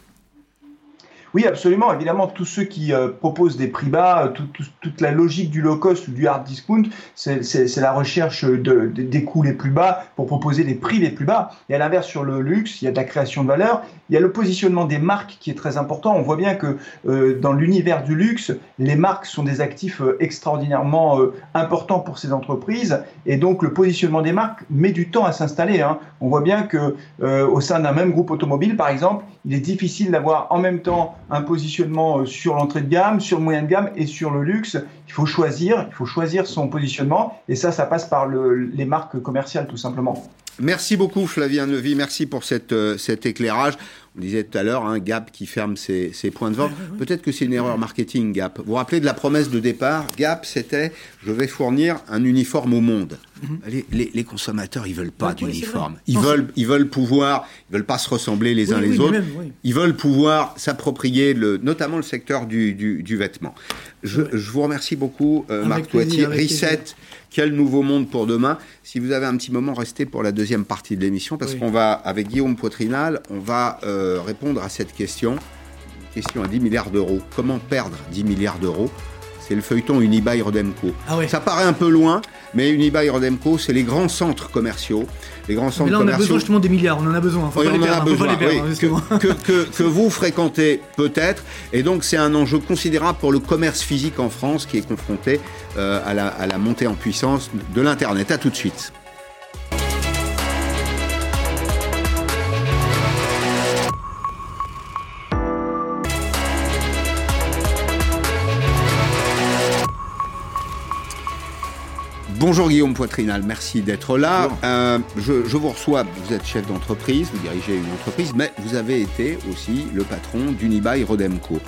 S6: oui, absolument. Évidemment, tous ceux qui euh, proposent des prix bas, euh, toute la logique du low cost ou du hard discount, c'est la recherche de, des coûts les plus bas pour proposer des prix les plus bas. Et à l'inverse, sur le luxe, il y a de la création de valeur. Il y a le positionnement des marques qui est très important. On voit bien que euh, dans l'univers du luxe, les marques sont des actifs extraordinairement importants pour ces entreprises. Et donc, le positionnement des marques met du temps à s'installer. Hein. On voit bien que au sein d'un même groupe automobile, par exemple, il est difficile d'avoir en même temps un positionnement euh, sur l'entrée de gamme, sur le moyen de gamme et sur le luxe. Il faut choisir, il faut choisir son positionnement et ça, ça passe par les marques commerciales tout simplement.
S1: Merci beaucoup Flavien Neuvy, merci pour cette, euh, cet éclairage. On disait tout à l'heure, un hein, Gap qui ferme ses, points de vente. Peut-être que c'est une erreur marketing, Gap. Vous vous rappelez de la promesse de départ? Gap, c'était je vais fournir un uniforme au monde. Mhm. les, consommateurs, ils veulent pas d'uniforme. ils veulent, ils veulent pouvoir, ils veulent pas se ressembler les uns les autres. ils veulent pouvoir s'approprier, le, notamment le secteur du, du, vêtement. Je, je, vous remercie beaucoup, euh, Marc Toitier. Reset. Quel nouveau monde pour demain Si vous avez un petit moment, restez pour la deuxième partie de l'émission parce qu'on va, avec Guillaume Poitrinal, on va euh, répondre à cette question. Une question à 10 milliards d'euros. Comment perdre 10 milliards d'euros? C'est le feuilleton Unibail Rodemco.
S2: Ah
S1: Ça paraît un peu loin, mais Unibail Rodemco, c'est les grands centres commerciaux. Les grands centres
S2: mais là, on a besoin justement des milliards, on en a besoin.
S1: on en a besoin, que, vous fréquentez peut-être. Et donc, c'est un enjeu considérable pour le commerce physique en France qui est confronté euh, à, la, à la montée en puissance de l'Internet. À tout de suite. Bonjour Guillaume Poitrinal, merci d'être là. Euh, je, vous reçois, vous êtes chef d'entreprise, vous dirigez une entreprise, mais vous avez été aussi le patron d'Unibail Rodemco.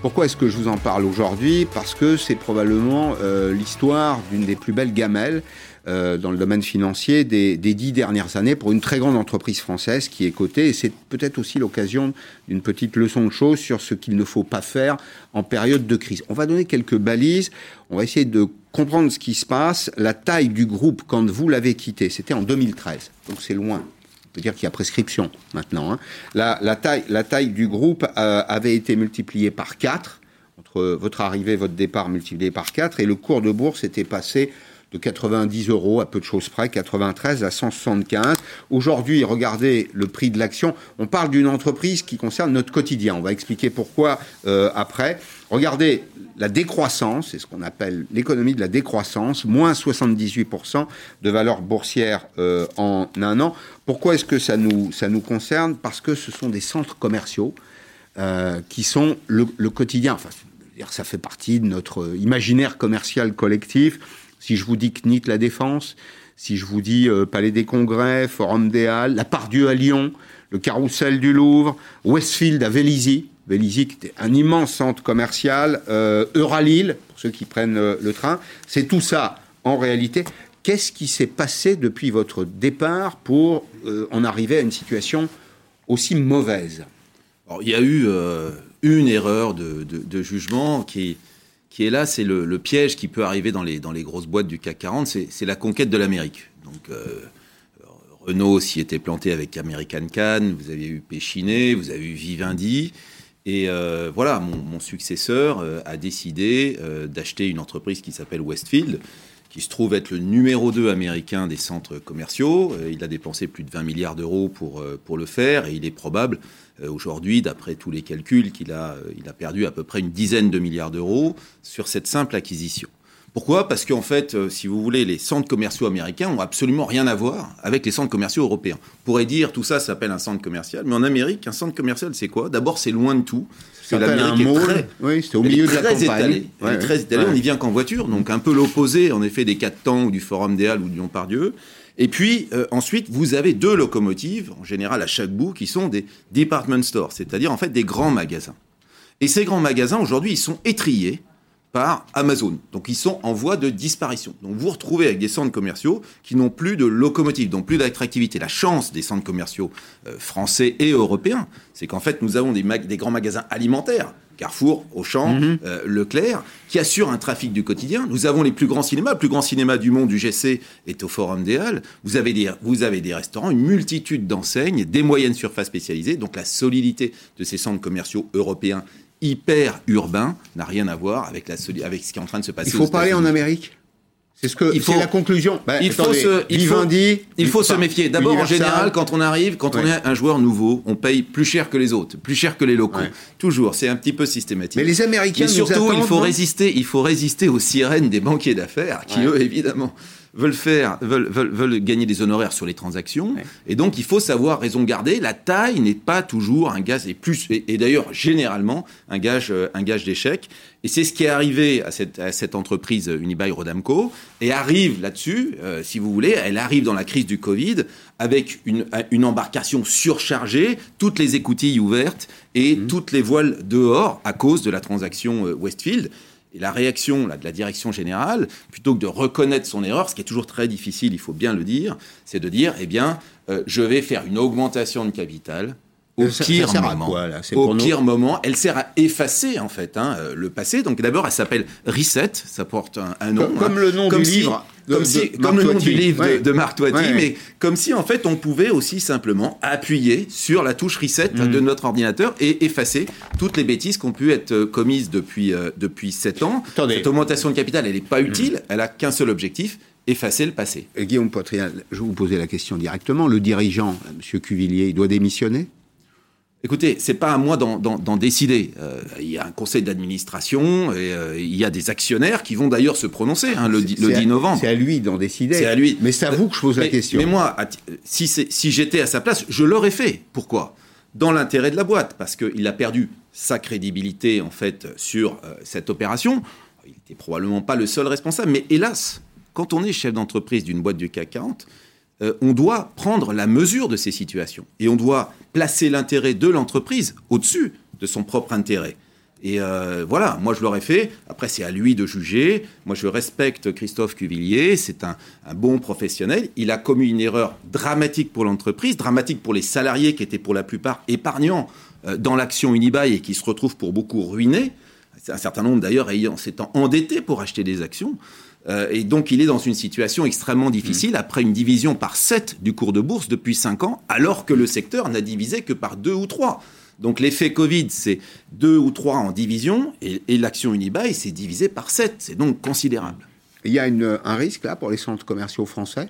S1: Pourquoi est-ce que je vous en parle aujourd'hui? Parce que c'est probablement euh, l'histoire d'une des plus belles gamelles euh, dans le domaine financier des, dix dernières années pour une très grande entreprise française qui est cotée. Et c'est peut-être aussi l'occasion d'une petite leçon de choses sur ce qu'il ne faut pas faire en période de crise. On va donner quelques balises. On va essayer de comprendre ce qui se passe. La taille du groupe quand vous l'avez quitté, c'était en 2013. Donc c'est loin. On peut dire qu'il y a prescription maintenant. Hein. La, taille, la taille du groupe euh, avait été multipliée par 4 entre votre arrivée votre départ multiplié par 4 et le cours de bourse était passé de 90 euros à peu de choses près, 93 à 175. Aujourd'hui, regardez le prix de l'action. On parle d'une entreprise qui concerne notre quotidien. On va expliquer pourquoi euh, après. Regardez la décroissance, c'est ce qu'on appelle l'économie de la décroissance, moins 78% de valeur boursière euh, en un an. Pourquoi est-ce que ça nous, ça nous concerne? Parce que ce sont des centres commerciaux euh, qui sont le, le quotidien. Enfin, ça fait partie de notre imaginaire commercial collectif si je vous dis CNIT La Défense, Si je vous dis euh, Palais des Congrès, Forum des Halles, la Pardieu à Lyon, le Carrousel du Louvre, Westfield à Vélizy, Vélizy qui était un immense centre commercial, euh, Euralille, pour ceux qui prennent euh, le train, c'est tout ça en réalité. Qu'est-ce qui s'est passé depuis votre départ pour euh, en arriver à une situation aussi mauvaise?
S7: Alors, Il y a eu une erreur de- de jugement qui, qui est là, c'est le, piège qui peut arriver dans les, dans les grosses boîtes du CAC 40, c'est la conquête de l'Amérique. Donc euh, Renault s'y était planté avec American Can, vous avez eu Péchiné, vous avez eu Vivendi. Et euh, voilà, mon, successeur euh, a décidé d'acheter une entreprise qui s'appelle Westfield, qui se trouve être le numéro 2 américain des centres commerciaux. Euh, il a dépensé plus de 20 milliards d'euros pour, euh, pour le faire et il est probable euh, aujourd'hui, d'après tous les calculs, qu'il a, il a perdu à peu près une dizaine de milliards d'euros sur cette simple acquisition. Pourquoi? Parce qu'en fait, euh, si vous voulez, les centres commerciaux américains ont absolument rien à voir avec les centres commerciaux européens. On pourrait dire tout ça s'appelle un centre commercial, mais en Amérique, un centre commercial, c'est quoi? D'abord, c'est loin de tout.
S1: Ça
S7: que
S1: un
S7: l'Amérique est très,
S1: Oui, c'était au milieu de la campagne.
S7: étalée. Elle
S1: Ouais,
S7: est très étalée.
S1: ouais.
S7: On n'y vient qu'en voiture, donc un peu l'opposé, en effet, des quatre temps ou du Forum des Halles ou du Lyon-Pardieu. Et puis euh, ensuite, vous avez deux locomotives, en général à chaque bout, qui sont des department stores, c'est-à-dire en fait des grands magasins. Et ces grands magasins, aujourd'hui, ils sont étriés par Amazon. Donc ils sont en voie de disparition. Donc vous vous retrouvez avec des centres commerciaux qui n'ont plus de locomotive, n'ont plus d'attractivité. La chance des centres commerciaux euh, français et européens, c'est qu'en fait nous avons des, grands magasins alimentaires. Carrefour, Auchan, euh, Leclerc, qui assurent un trafic du quotidien. Nous avons les plus grands cinémas. Le plus grand cinéma du monde, du GC, est au Forum des Halles. Vous avez des, vous avez des restaurants, une multitude d'enseignes, des moyennes surfaces spécialisées. Donc la solidité de ces centres commerciaux européens hyper urbains n'a rien à voir avec, la, avec ce qui est en train de se passer
S1: Il faut parler en. Amérique. C'est ce que
S7: Il faut-
S1: la conclusion. Bah,
S7: il faut se, il faut,
S1: Vivendi,
S7: il faut se méfier. D'abord, en général, quand on arrive, quand on est un joueur nouveau, on paye plus cher que les autres, plus cher que les locaux.
S1: Ouais.
S7: Toujours, c'est un petit peu systématique.
S1: Mais les Américains
S7: Mais
S1: nous
S7: surtout, il faut résister, il faut résister aux sirènes des banquiers d'affaires qui,
S1: Ouais.
S7: eux, évidemment, veulent faire, veulent, veulent, veulent gagner des honoraires sur les transactions.
S1: Ouais.
S7: Et donc, il faut savoir raison garder. La taille n'est pas toujours un gage, et plus, et, et d'ailleurs, généralement, un gage, euh, un gage d'échec. Et c'est ce qui est arrivé à cette, à cette entreprise Unibail Rodamco, et arrive là-dessus, euh, si vous voulez, elle arrive dans la crise du Covid avec une, une embarcation surchargée, toutes les écoutilles ouvertes et toutes les voiles dehors à cause de la transaction euh, Westfield. Et la réaction là, de la direction générale, plutôt que de reconnaître son erreur, ce qui est toujours très difficile, il faut bien le dire, c'est de dire, eh bien, euh, je vais faire une augmentation de capital au
S1: Ça- ça
S7: pire moment.
S1: quoi,
S7: au pire moment, elle sert à effacer en fait hein, euh, le passé. Donc d'abord, elle s'appelle Reset, ça porte un, un nom.
S1: Comme- comme
S7: hein.
S1: le nom du
S7: si-
S1: livre de-
S7: comme si, comme le nom
S1: Toiti.
S7: du livre
S1: Ouais.
S7: de, de Marc Toiti,
S1: Ouais.
S7: mais comme si en fait on pouvait aussi simplement appuyer sur la touche Reset
S1: Mm.
S7: de notre ordinateur et effacer toutes les bêtises qui ont pu être euh, commises depuis euh, depuis sept ans.
S1: Attendez. Mm.
S7: Cette augmentation de capital, elle n'est pas utile. Elle a qu'un seul objectif effacer le passé.
S1: Et Guillaume Poitrial, je vais vous poser la question directement. Le dirigeant, M. Cuvillier, il doit démissionner?
S7: Écoutez, c'est pas à moi d'en- décider. Euh, il y a un conseil d'administration et euh, il y a des actionnaires qui vont d'ailleurs se prononcer hein, le, dix- le
S1: C'est à-
S7: 10 novembre.
S1: C'est à lui d'en décider.
S7: C'est à lui.
S1: Mais c'est à vous que je pose la question.
S7: Mais moi, ti- si, j'étais à sa place, je l'aurais fait. Pourquoi? Dans l'intérêt de la boîte, parce qu'il a perdu sa crédibilité en fait sur euh, cette opération. Il n'était probablement pas le seul responsable, mais hélas, quand on est chef d'entreprise d'une boîte du CAC 40, euh, on doit prendre la mesure de ces situations et on doit placer l'intérêt de l'entreprise au-dessus de son propre intérêt. Et euh, voilà, moi je l'aurais fait. Après, c'est à lui de juger. Moi, je respecte Christophe Cuvillier. C'est un, bon professionnel. Il a commis une erreur dramatique pour l'entreprise, dramatique pour les salariés qui étaient pour la plupart épargnants euh, dans l'action Unibail et qui se retrouvent pour beaucoup ruinés. Un certain nombre d'ailleurs ayant s'étant endettés pour acheter des actions. Euh, et donc, il est dans une situation extrêmement difficile après une division par 7 du cours de bourse depuis 5 ans, alors que le secteur n'a divisé que par 2 ou 3. Donc, l'effet Covid, c'est 2 ou 3 en division, et, et l'action Unibail, c'est divisé par 7. C'est donc considérable.
S1: Il y a une- un risque là pour les centres commerciaux français?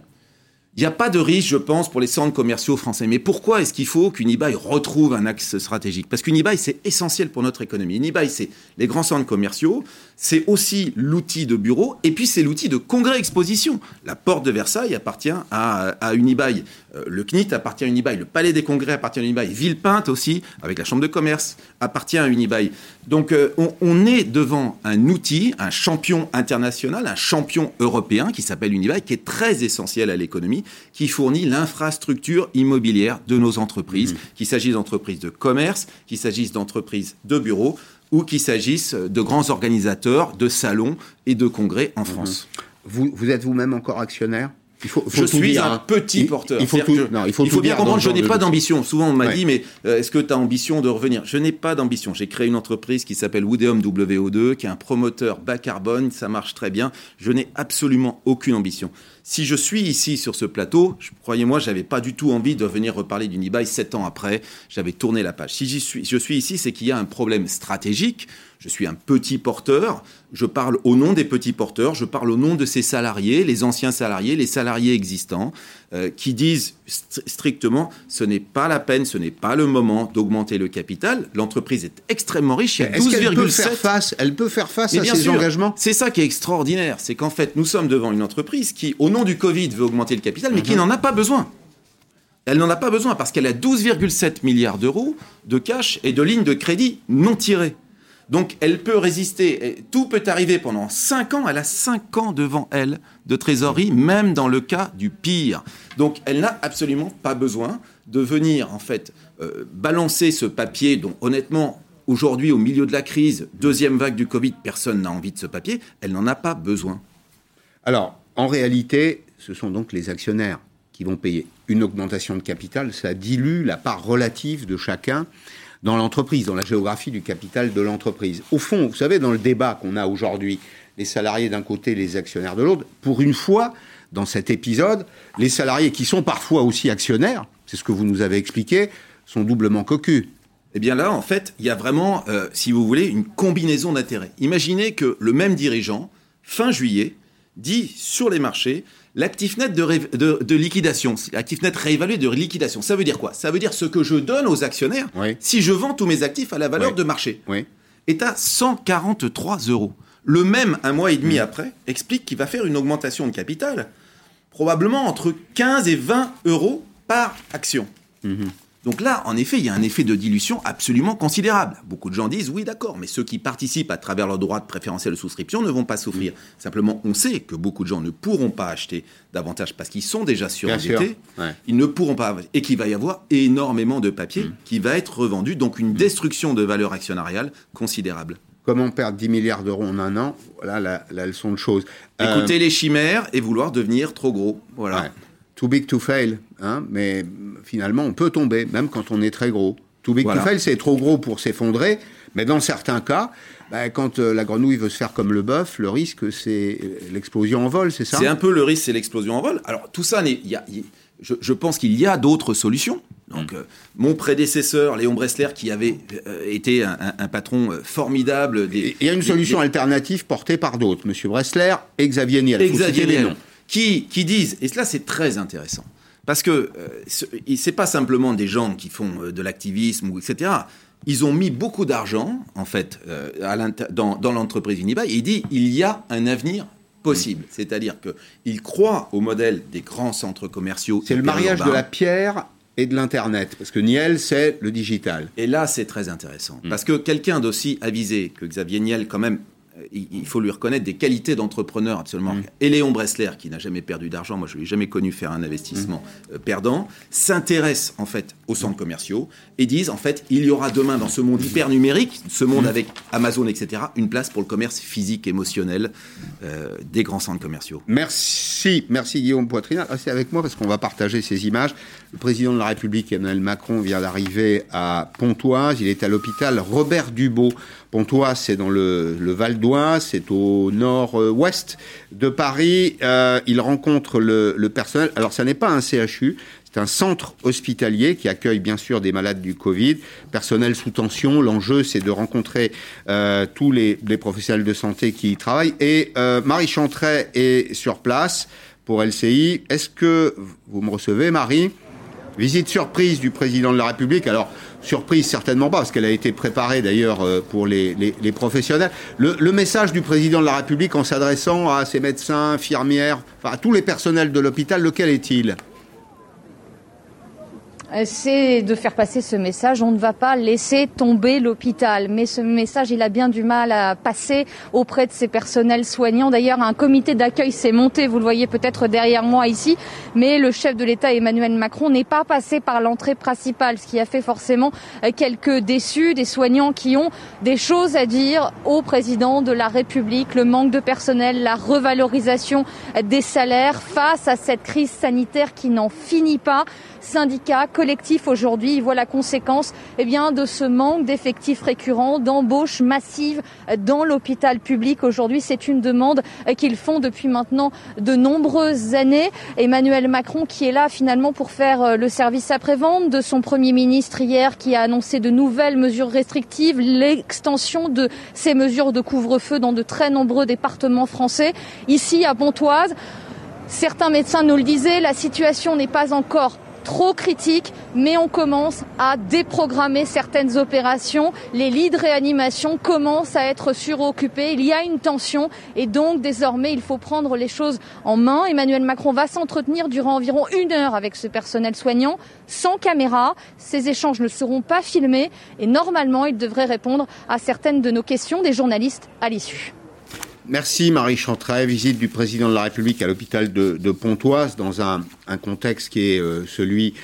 S7: Il n'y a pas de risque, je pense, pour les centres commerciaux français. Mais pourquoi est-ce qu'il faut qu'Unibail retrouve un axe stratégique? Parce qu'Unibail, c'est essentiel pour notre économie. Unibail, c'est les grands centres commerciaux, c'est aussi l'outil de bureau, et puis c'est l'outil de congrès-exposition. La porte de Versailles appartient à, à Unibail. Euh, le CNIT appartient à Unibail. Le Palais des Congrès appartient à Unibail. Villepinte aussi, avec la Chambre de commerce, appartient à Unibail. Donc euh, on, on, est devant un outil, un champion international, un champion européen qui s'appelle Unibail, qui est très essentiel à l'économie, qui fournit l'infrastructure immobilière de nos entreprises, mmh. qu'il s'agisse d'entreprises de commerce, qu'il s'agisse d'entreprises de bureaux ou qu'il s'agisse de grands organisateurs de salons et de congrès en mmh. France.
S1: Vous, vous êtes vous-même encore actionnaire?
S7: Il faut, faut je suis un hein. petit porteur.
S1: Il faut, tout, non, il faut,
S7: il faut bien comprendre, je n'ai pas d'ambition. Souvent, on m'a ouais. dit, mais euh, est-ce que tu as ambition de revenir? Je n'ai pas d'ambition. J'ai créé une entreprise qui s'appelle Woodeum WO2, qui est un promoteur bas carbone. Ça marche très bien. Je n'ai absolument aucune ambition. Si je suis ici sur ce plateau, croyez-moi, j'avais pas du tout envie de venir reparler d'Unibail sept ans après. J'avais tourné la page. Si je suis ici, c'est qu'il y a un problème stratégique. Je suis un petit porteur. Je parle au nom des petits porteurs. Je parle au nom de ces salariés, les anciens salariés, les salariés existants, euh, qui disent st strictement ce n'est pas la peine, ce n'est pas le moment d'augmenter le capital. L'entreprise est extrêmement riche.
S1: Il y a 12,7 face. Elle peut faire face à ses engagements?
S7: C'est ça qui est extraordinaire, c'est qu'en fait nous sommes devant une entreprise qui, au nom du Covid, veut augmenter le capital, mais mm -hmm. qui n'en a pas besoin. Elle n'en a pas besoin parce qu'elle a 12,7 milliards d'euros de cash et de lignes de crédit non tirées. Donc elle peut résister, tout peut arriver pendant 5 ans, elle a 5 ans devant elle de trésorerie, même dans le cas du pire. Donc elle n'a absolument pas besoin de venir en fait euh, balancer ce papier dont honnêtement aujourd'hui au milieu de la crise, deuxième vague du Covid, personne n'a envie de ce papier, elle n'en a pas besoin.
S1: Alors en réalité, ce sont donc les actionnaires qui vont payer. Une augmentation de capital, ça dilue la part relative de chacun dans l'entreprise, dans la géographie du capital de l'entreprise. Au fond, vous savez, dans le débat qu'on a aujourd'hui, les salariés d'un côté, les actionnaires de l'autre, pour une fois, dans cet épisode, les salariés qui sont parfois aussi actionnaires, c'est ce que vous nous avez expliqué, sont doublement cocus.
S7: Eh bien là, en fait, il y a vraiment, euh, si vous voulez, une combinaison d'intérêts. Imaginez que le même dirigeant, fin juillet, dit sur les marchés, L'actif net de, de, de liquidation, l'actif net réévalué de liquidation, ça veut dire quoi? Ça veut dire ce que je donne aux actionnaires
S1: oui.
S7: si je vends tous mes actifs à la valeur
S1: oui.
S7: de marché.
S1: Oui.
S7: Est à 143 euros. Le même, un mois et demi mmh. après, explique qu'il va faire une augmentation de capital, probablement entre 15 et 20 euros par action.
S1: Mmh.
S7: Donc là, en effet, il y a un effet de dilution absolument considérable. Beaucoup de gens disent oui, d'accord, mais ceux qui participent à travers leur droit de préférentiel de souscription ne vont pas souffrir. Mmh. Simplement, on sait que beaucoup de gens ne pourront pas acheter davantage parce qu'ils sont déjà surendettés.
S1: Ouais.
S7: Ils ne pourront pas et qu'il va y avoir énormément de papier mmh. qui va être revendu, donc une destruction de valeur actionnariale considérable.
S1: Comment perdre 10 milliards d'euros en un an? Voilà la, la, leçon de choses.
S7: Écouter euh... les chimères et vouloir devenir trop gros. Voilà.
S1: Ouais. Too big to fail, hein, mais finalement, on peut tomber, même quand on est très gros. Too big voilà. to fail, c'est trop gros pour s'effondrer, mais dans certains cas, bah, quand euh, la grenouille veut se faire comme le bœuf, le risque, c'est l'explosion en vol, c'est ça?
S7: C'est un peu le risque, c'est l'explosion en vol. Alors, tout ça, y a, y, je, je, pense qu'il y a d'autres solutions. Donc, mmh. euh, mon prédécesseur, Léon Bressler, qui avait euh, été un, un, un, patron formidable.
S1: Il y a une solution des... alternative portée par d'autres, Monsieur Bressler et Xavier Niel.
S7: Xavier Niel qui, qui disent, et cela c'est très intéressant, parce que euh, c'est pas simplement des gens qui font euh, de l'activisme etc. Ils ont mis beaucoup d'argent en fait euh, dans, dans l'entreprise Unibail et il dit il y a un avenir possible, c'est-à-dire que il croit au modèle des grands centres commerciaux.
S1: C'est le mariage de la pierre et de l'internet parce que Niel c'est le digital.
S7: Et là c'est très intéressant mmh. parce que quelqu'un d'aussi avisé que Xavier Niel quand même il faut lui reconnaître des qualités d'entrepreneur absolument. Mmh. Et Léon Bressler, qui n'a jamais perdu d'argent, moi je ne l'ai jamais connu faire un investissement mmh. perdant, s'intéresse en fait aux centres commerciaux et disent en fait il y aura demain dans ce monde hyper numérique, ce monde mmh. avec Amazon, etc., une place pour le commerce physique, émotionnel euh, des grands centres commerciaux.
S1: Merci, merci Guillaume Poitrina. Restez avec moi parce qu'on va partager ces images. Le président de la République, Emmanuel Macron, vient d'arriver à Pontoise. Il est à l'hôpital Robert Dubois. Pontoise, c'est dans le, le Val d'Oise, c'est au nord-ouest de Paris. Euh, il rencontre le, le personnel. Alors, ça n'est pas un CHU, c'est un centre hospitalier qui accueille bien sûr des malades du Covid, personnel sous tension. L'enjeu, c'est de rencontrer euh, tous les, les, professionnels de santé qui y travaillent. Et euh, Marie Chantret est sur place pour LCI. Est-ce que vous me recevez, Marie? Visite surprise du président de la République. Alors, surprise certainement pas, parce qu'elle a été préparée d'ailleurs euh, pour les, les, professionnels. Le, le, message du président de la République en s'adressant à ses médecins, infirmières, enfin, à tous les personnels de l'hôpital, lequel est-il?
S8: C'est de faire passer ce message. On ne va pas laisser tomber l'hôpital. Mais ce message, il a bien du mal à passer auprès de ses personnels soignants. D'ailleurs, un comité d'accueil s'est monté, vous le voyez peut-être derrière moi ici, mais le chef de l'État, Emmanuel Macron, n'est pas passé par l'entrée principale, ce qui a fait forcément euh, quelques déçus, des soignants qui ont des choses à dire au président de la République, le manque de personnel, la revalorisation des salaires face à cette crise sanitaire qui n'en finit pas syndicats, collectifs aujourd'hui, voient la conséquence eh de ce manque d'effectifs récurrents, d'embauches massives dans l'hôpital public. Aujourd'hui, c'est une demande qu'ils font depuis maintenant de nombreuses années. Emmanuel Macron qui est là finalement pour faire euh, le service après-vente de son Premier ministre hier qui a annoncé de nouvelles mesures restrictives, l'extension de ces mesures de couvre-feu dans de très nombreux départements français. Ici à Pontoise, Certains médecins nous le disaient, la situation n'est pas encore trop critique, mais on commence à déprogrammer certaines opérations. Les lits de réanimation commencent à être suroccupés. Il y a une tension et donc désormais il faut prendre les choses en main. Emmanuel Macron va s'entretenir durant environ une heure avec ce personnel soignant, sans caméra. Ces échanges ne seront pas filmés et normalement il devrait répondre à certaines de nos questions des journalistes à l'issue.
S1: Merci Marie Chantray, visite du président de la République à l'hôpital de, Pontoise dans un, contexte qui est euh, celui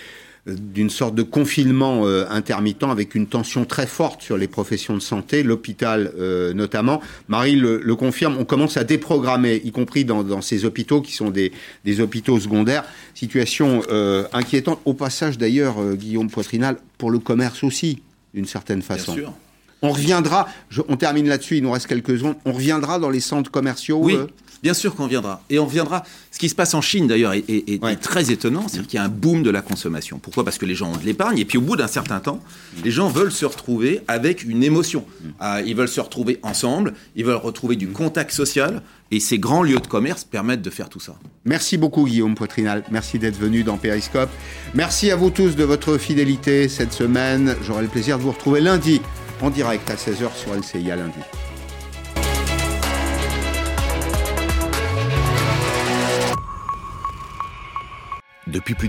S1: euh, d'une sorte de confinement euh, intermittent avec une tension très forte sur les professions de santé, l'hôpital notamment. Marie le, confirme, on commence à déprogrammer, y compris dans, ces hôpitaux qui sont des, hôpitaux secondaires. Situation inquiétante. Au passage d'ailleurs, Guillaume Poitrinal, pour le commerce aussi, d'une certaine façon.
S7: Bien sûr.
S1: On reviendra, on termine là-dessus, il nous reste quelques secondes, on reviendra dans les centres commerciaux
S7: Oui, euh bien sûr qu'on reviendra. Et on reviendra, ce qui se passe en Chine d'ailleurs est, très étonnant, c'est-à-dire qu'il y a un boom de la consommation. Pourquoi? Parce que les gens ont de l'épargne, et puis au bout d'un certain temps, les gens veulent se retrouver avec une émotion. Mm. Ah, ils veulent se retrouver ensemble, ils veulent retrouver du contact social, et ces grands lieux de commerce permettent de faire tout ça.
S1: Merci beaucoup Guillaume Poitrinal, merci d'être venu dans Periscope. Merci à vous tous de votre fidélité cette semaine. J'aurai le plaisir de vous retrouver lundi en direct à 16h sur LCI à lundi.
S9: Depuis plus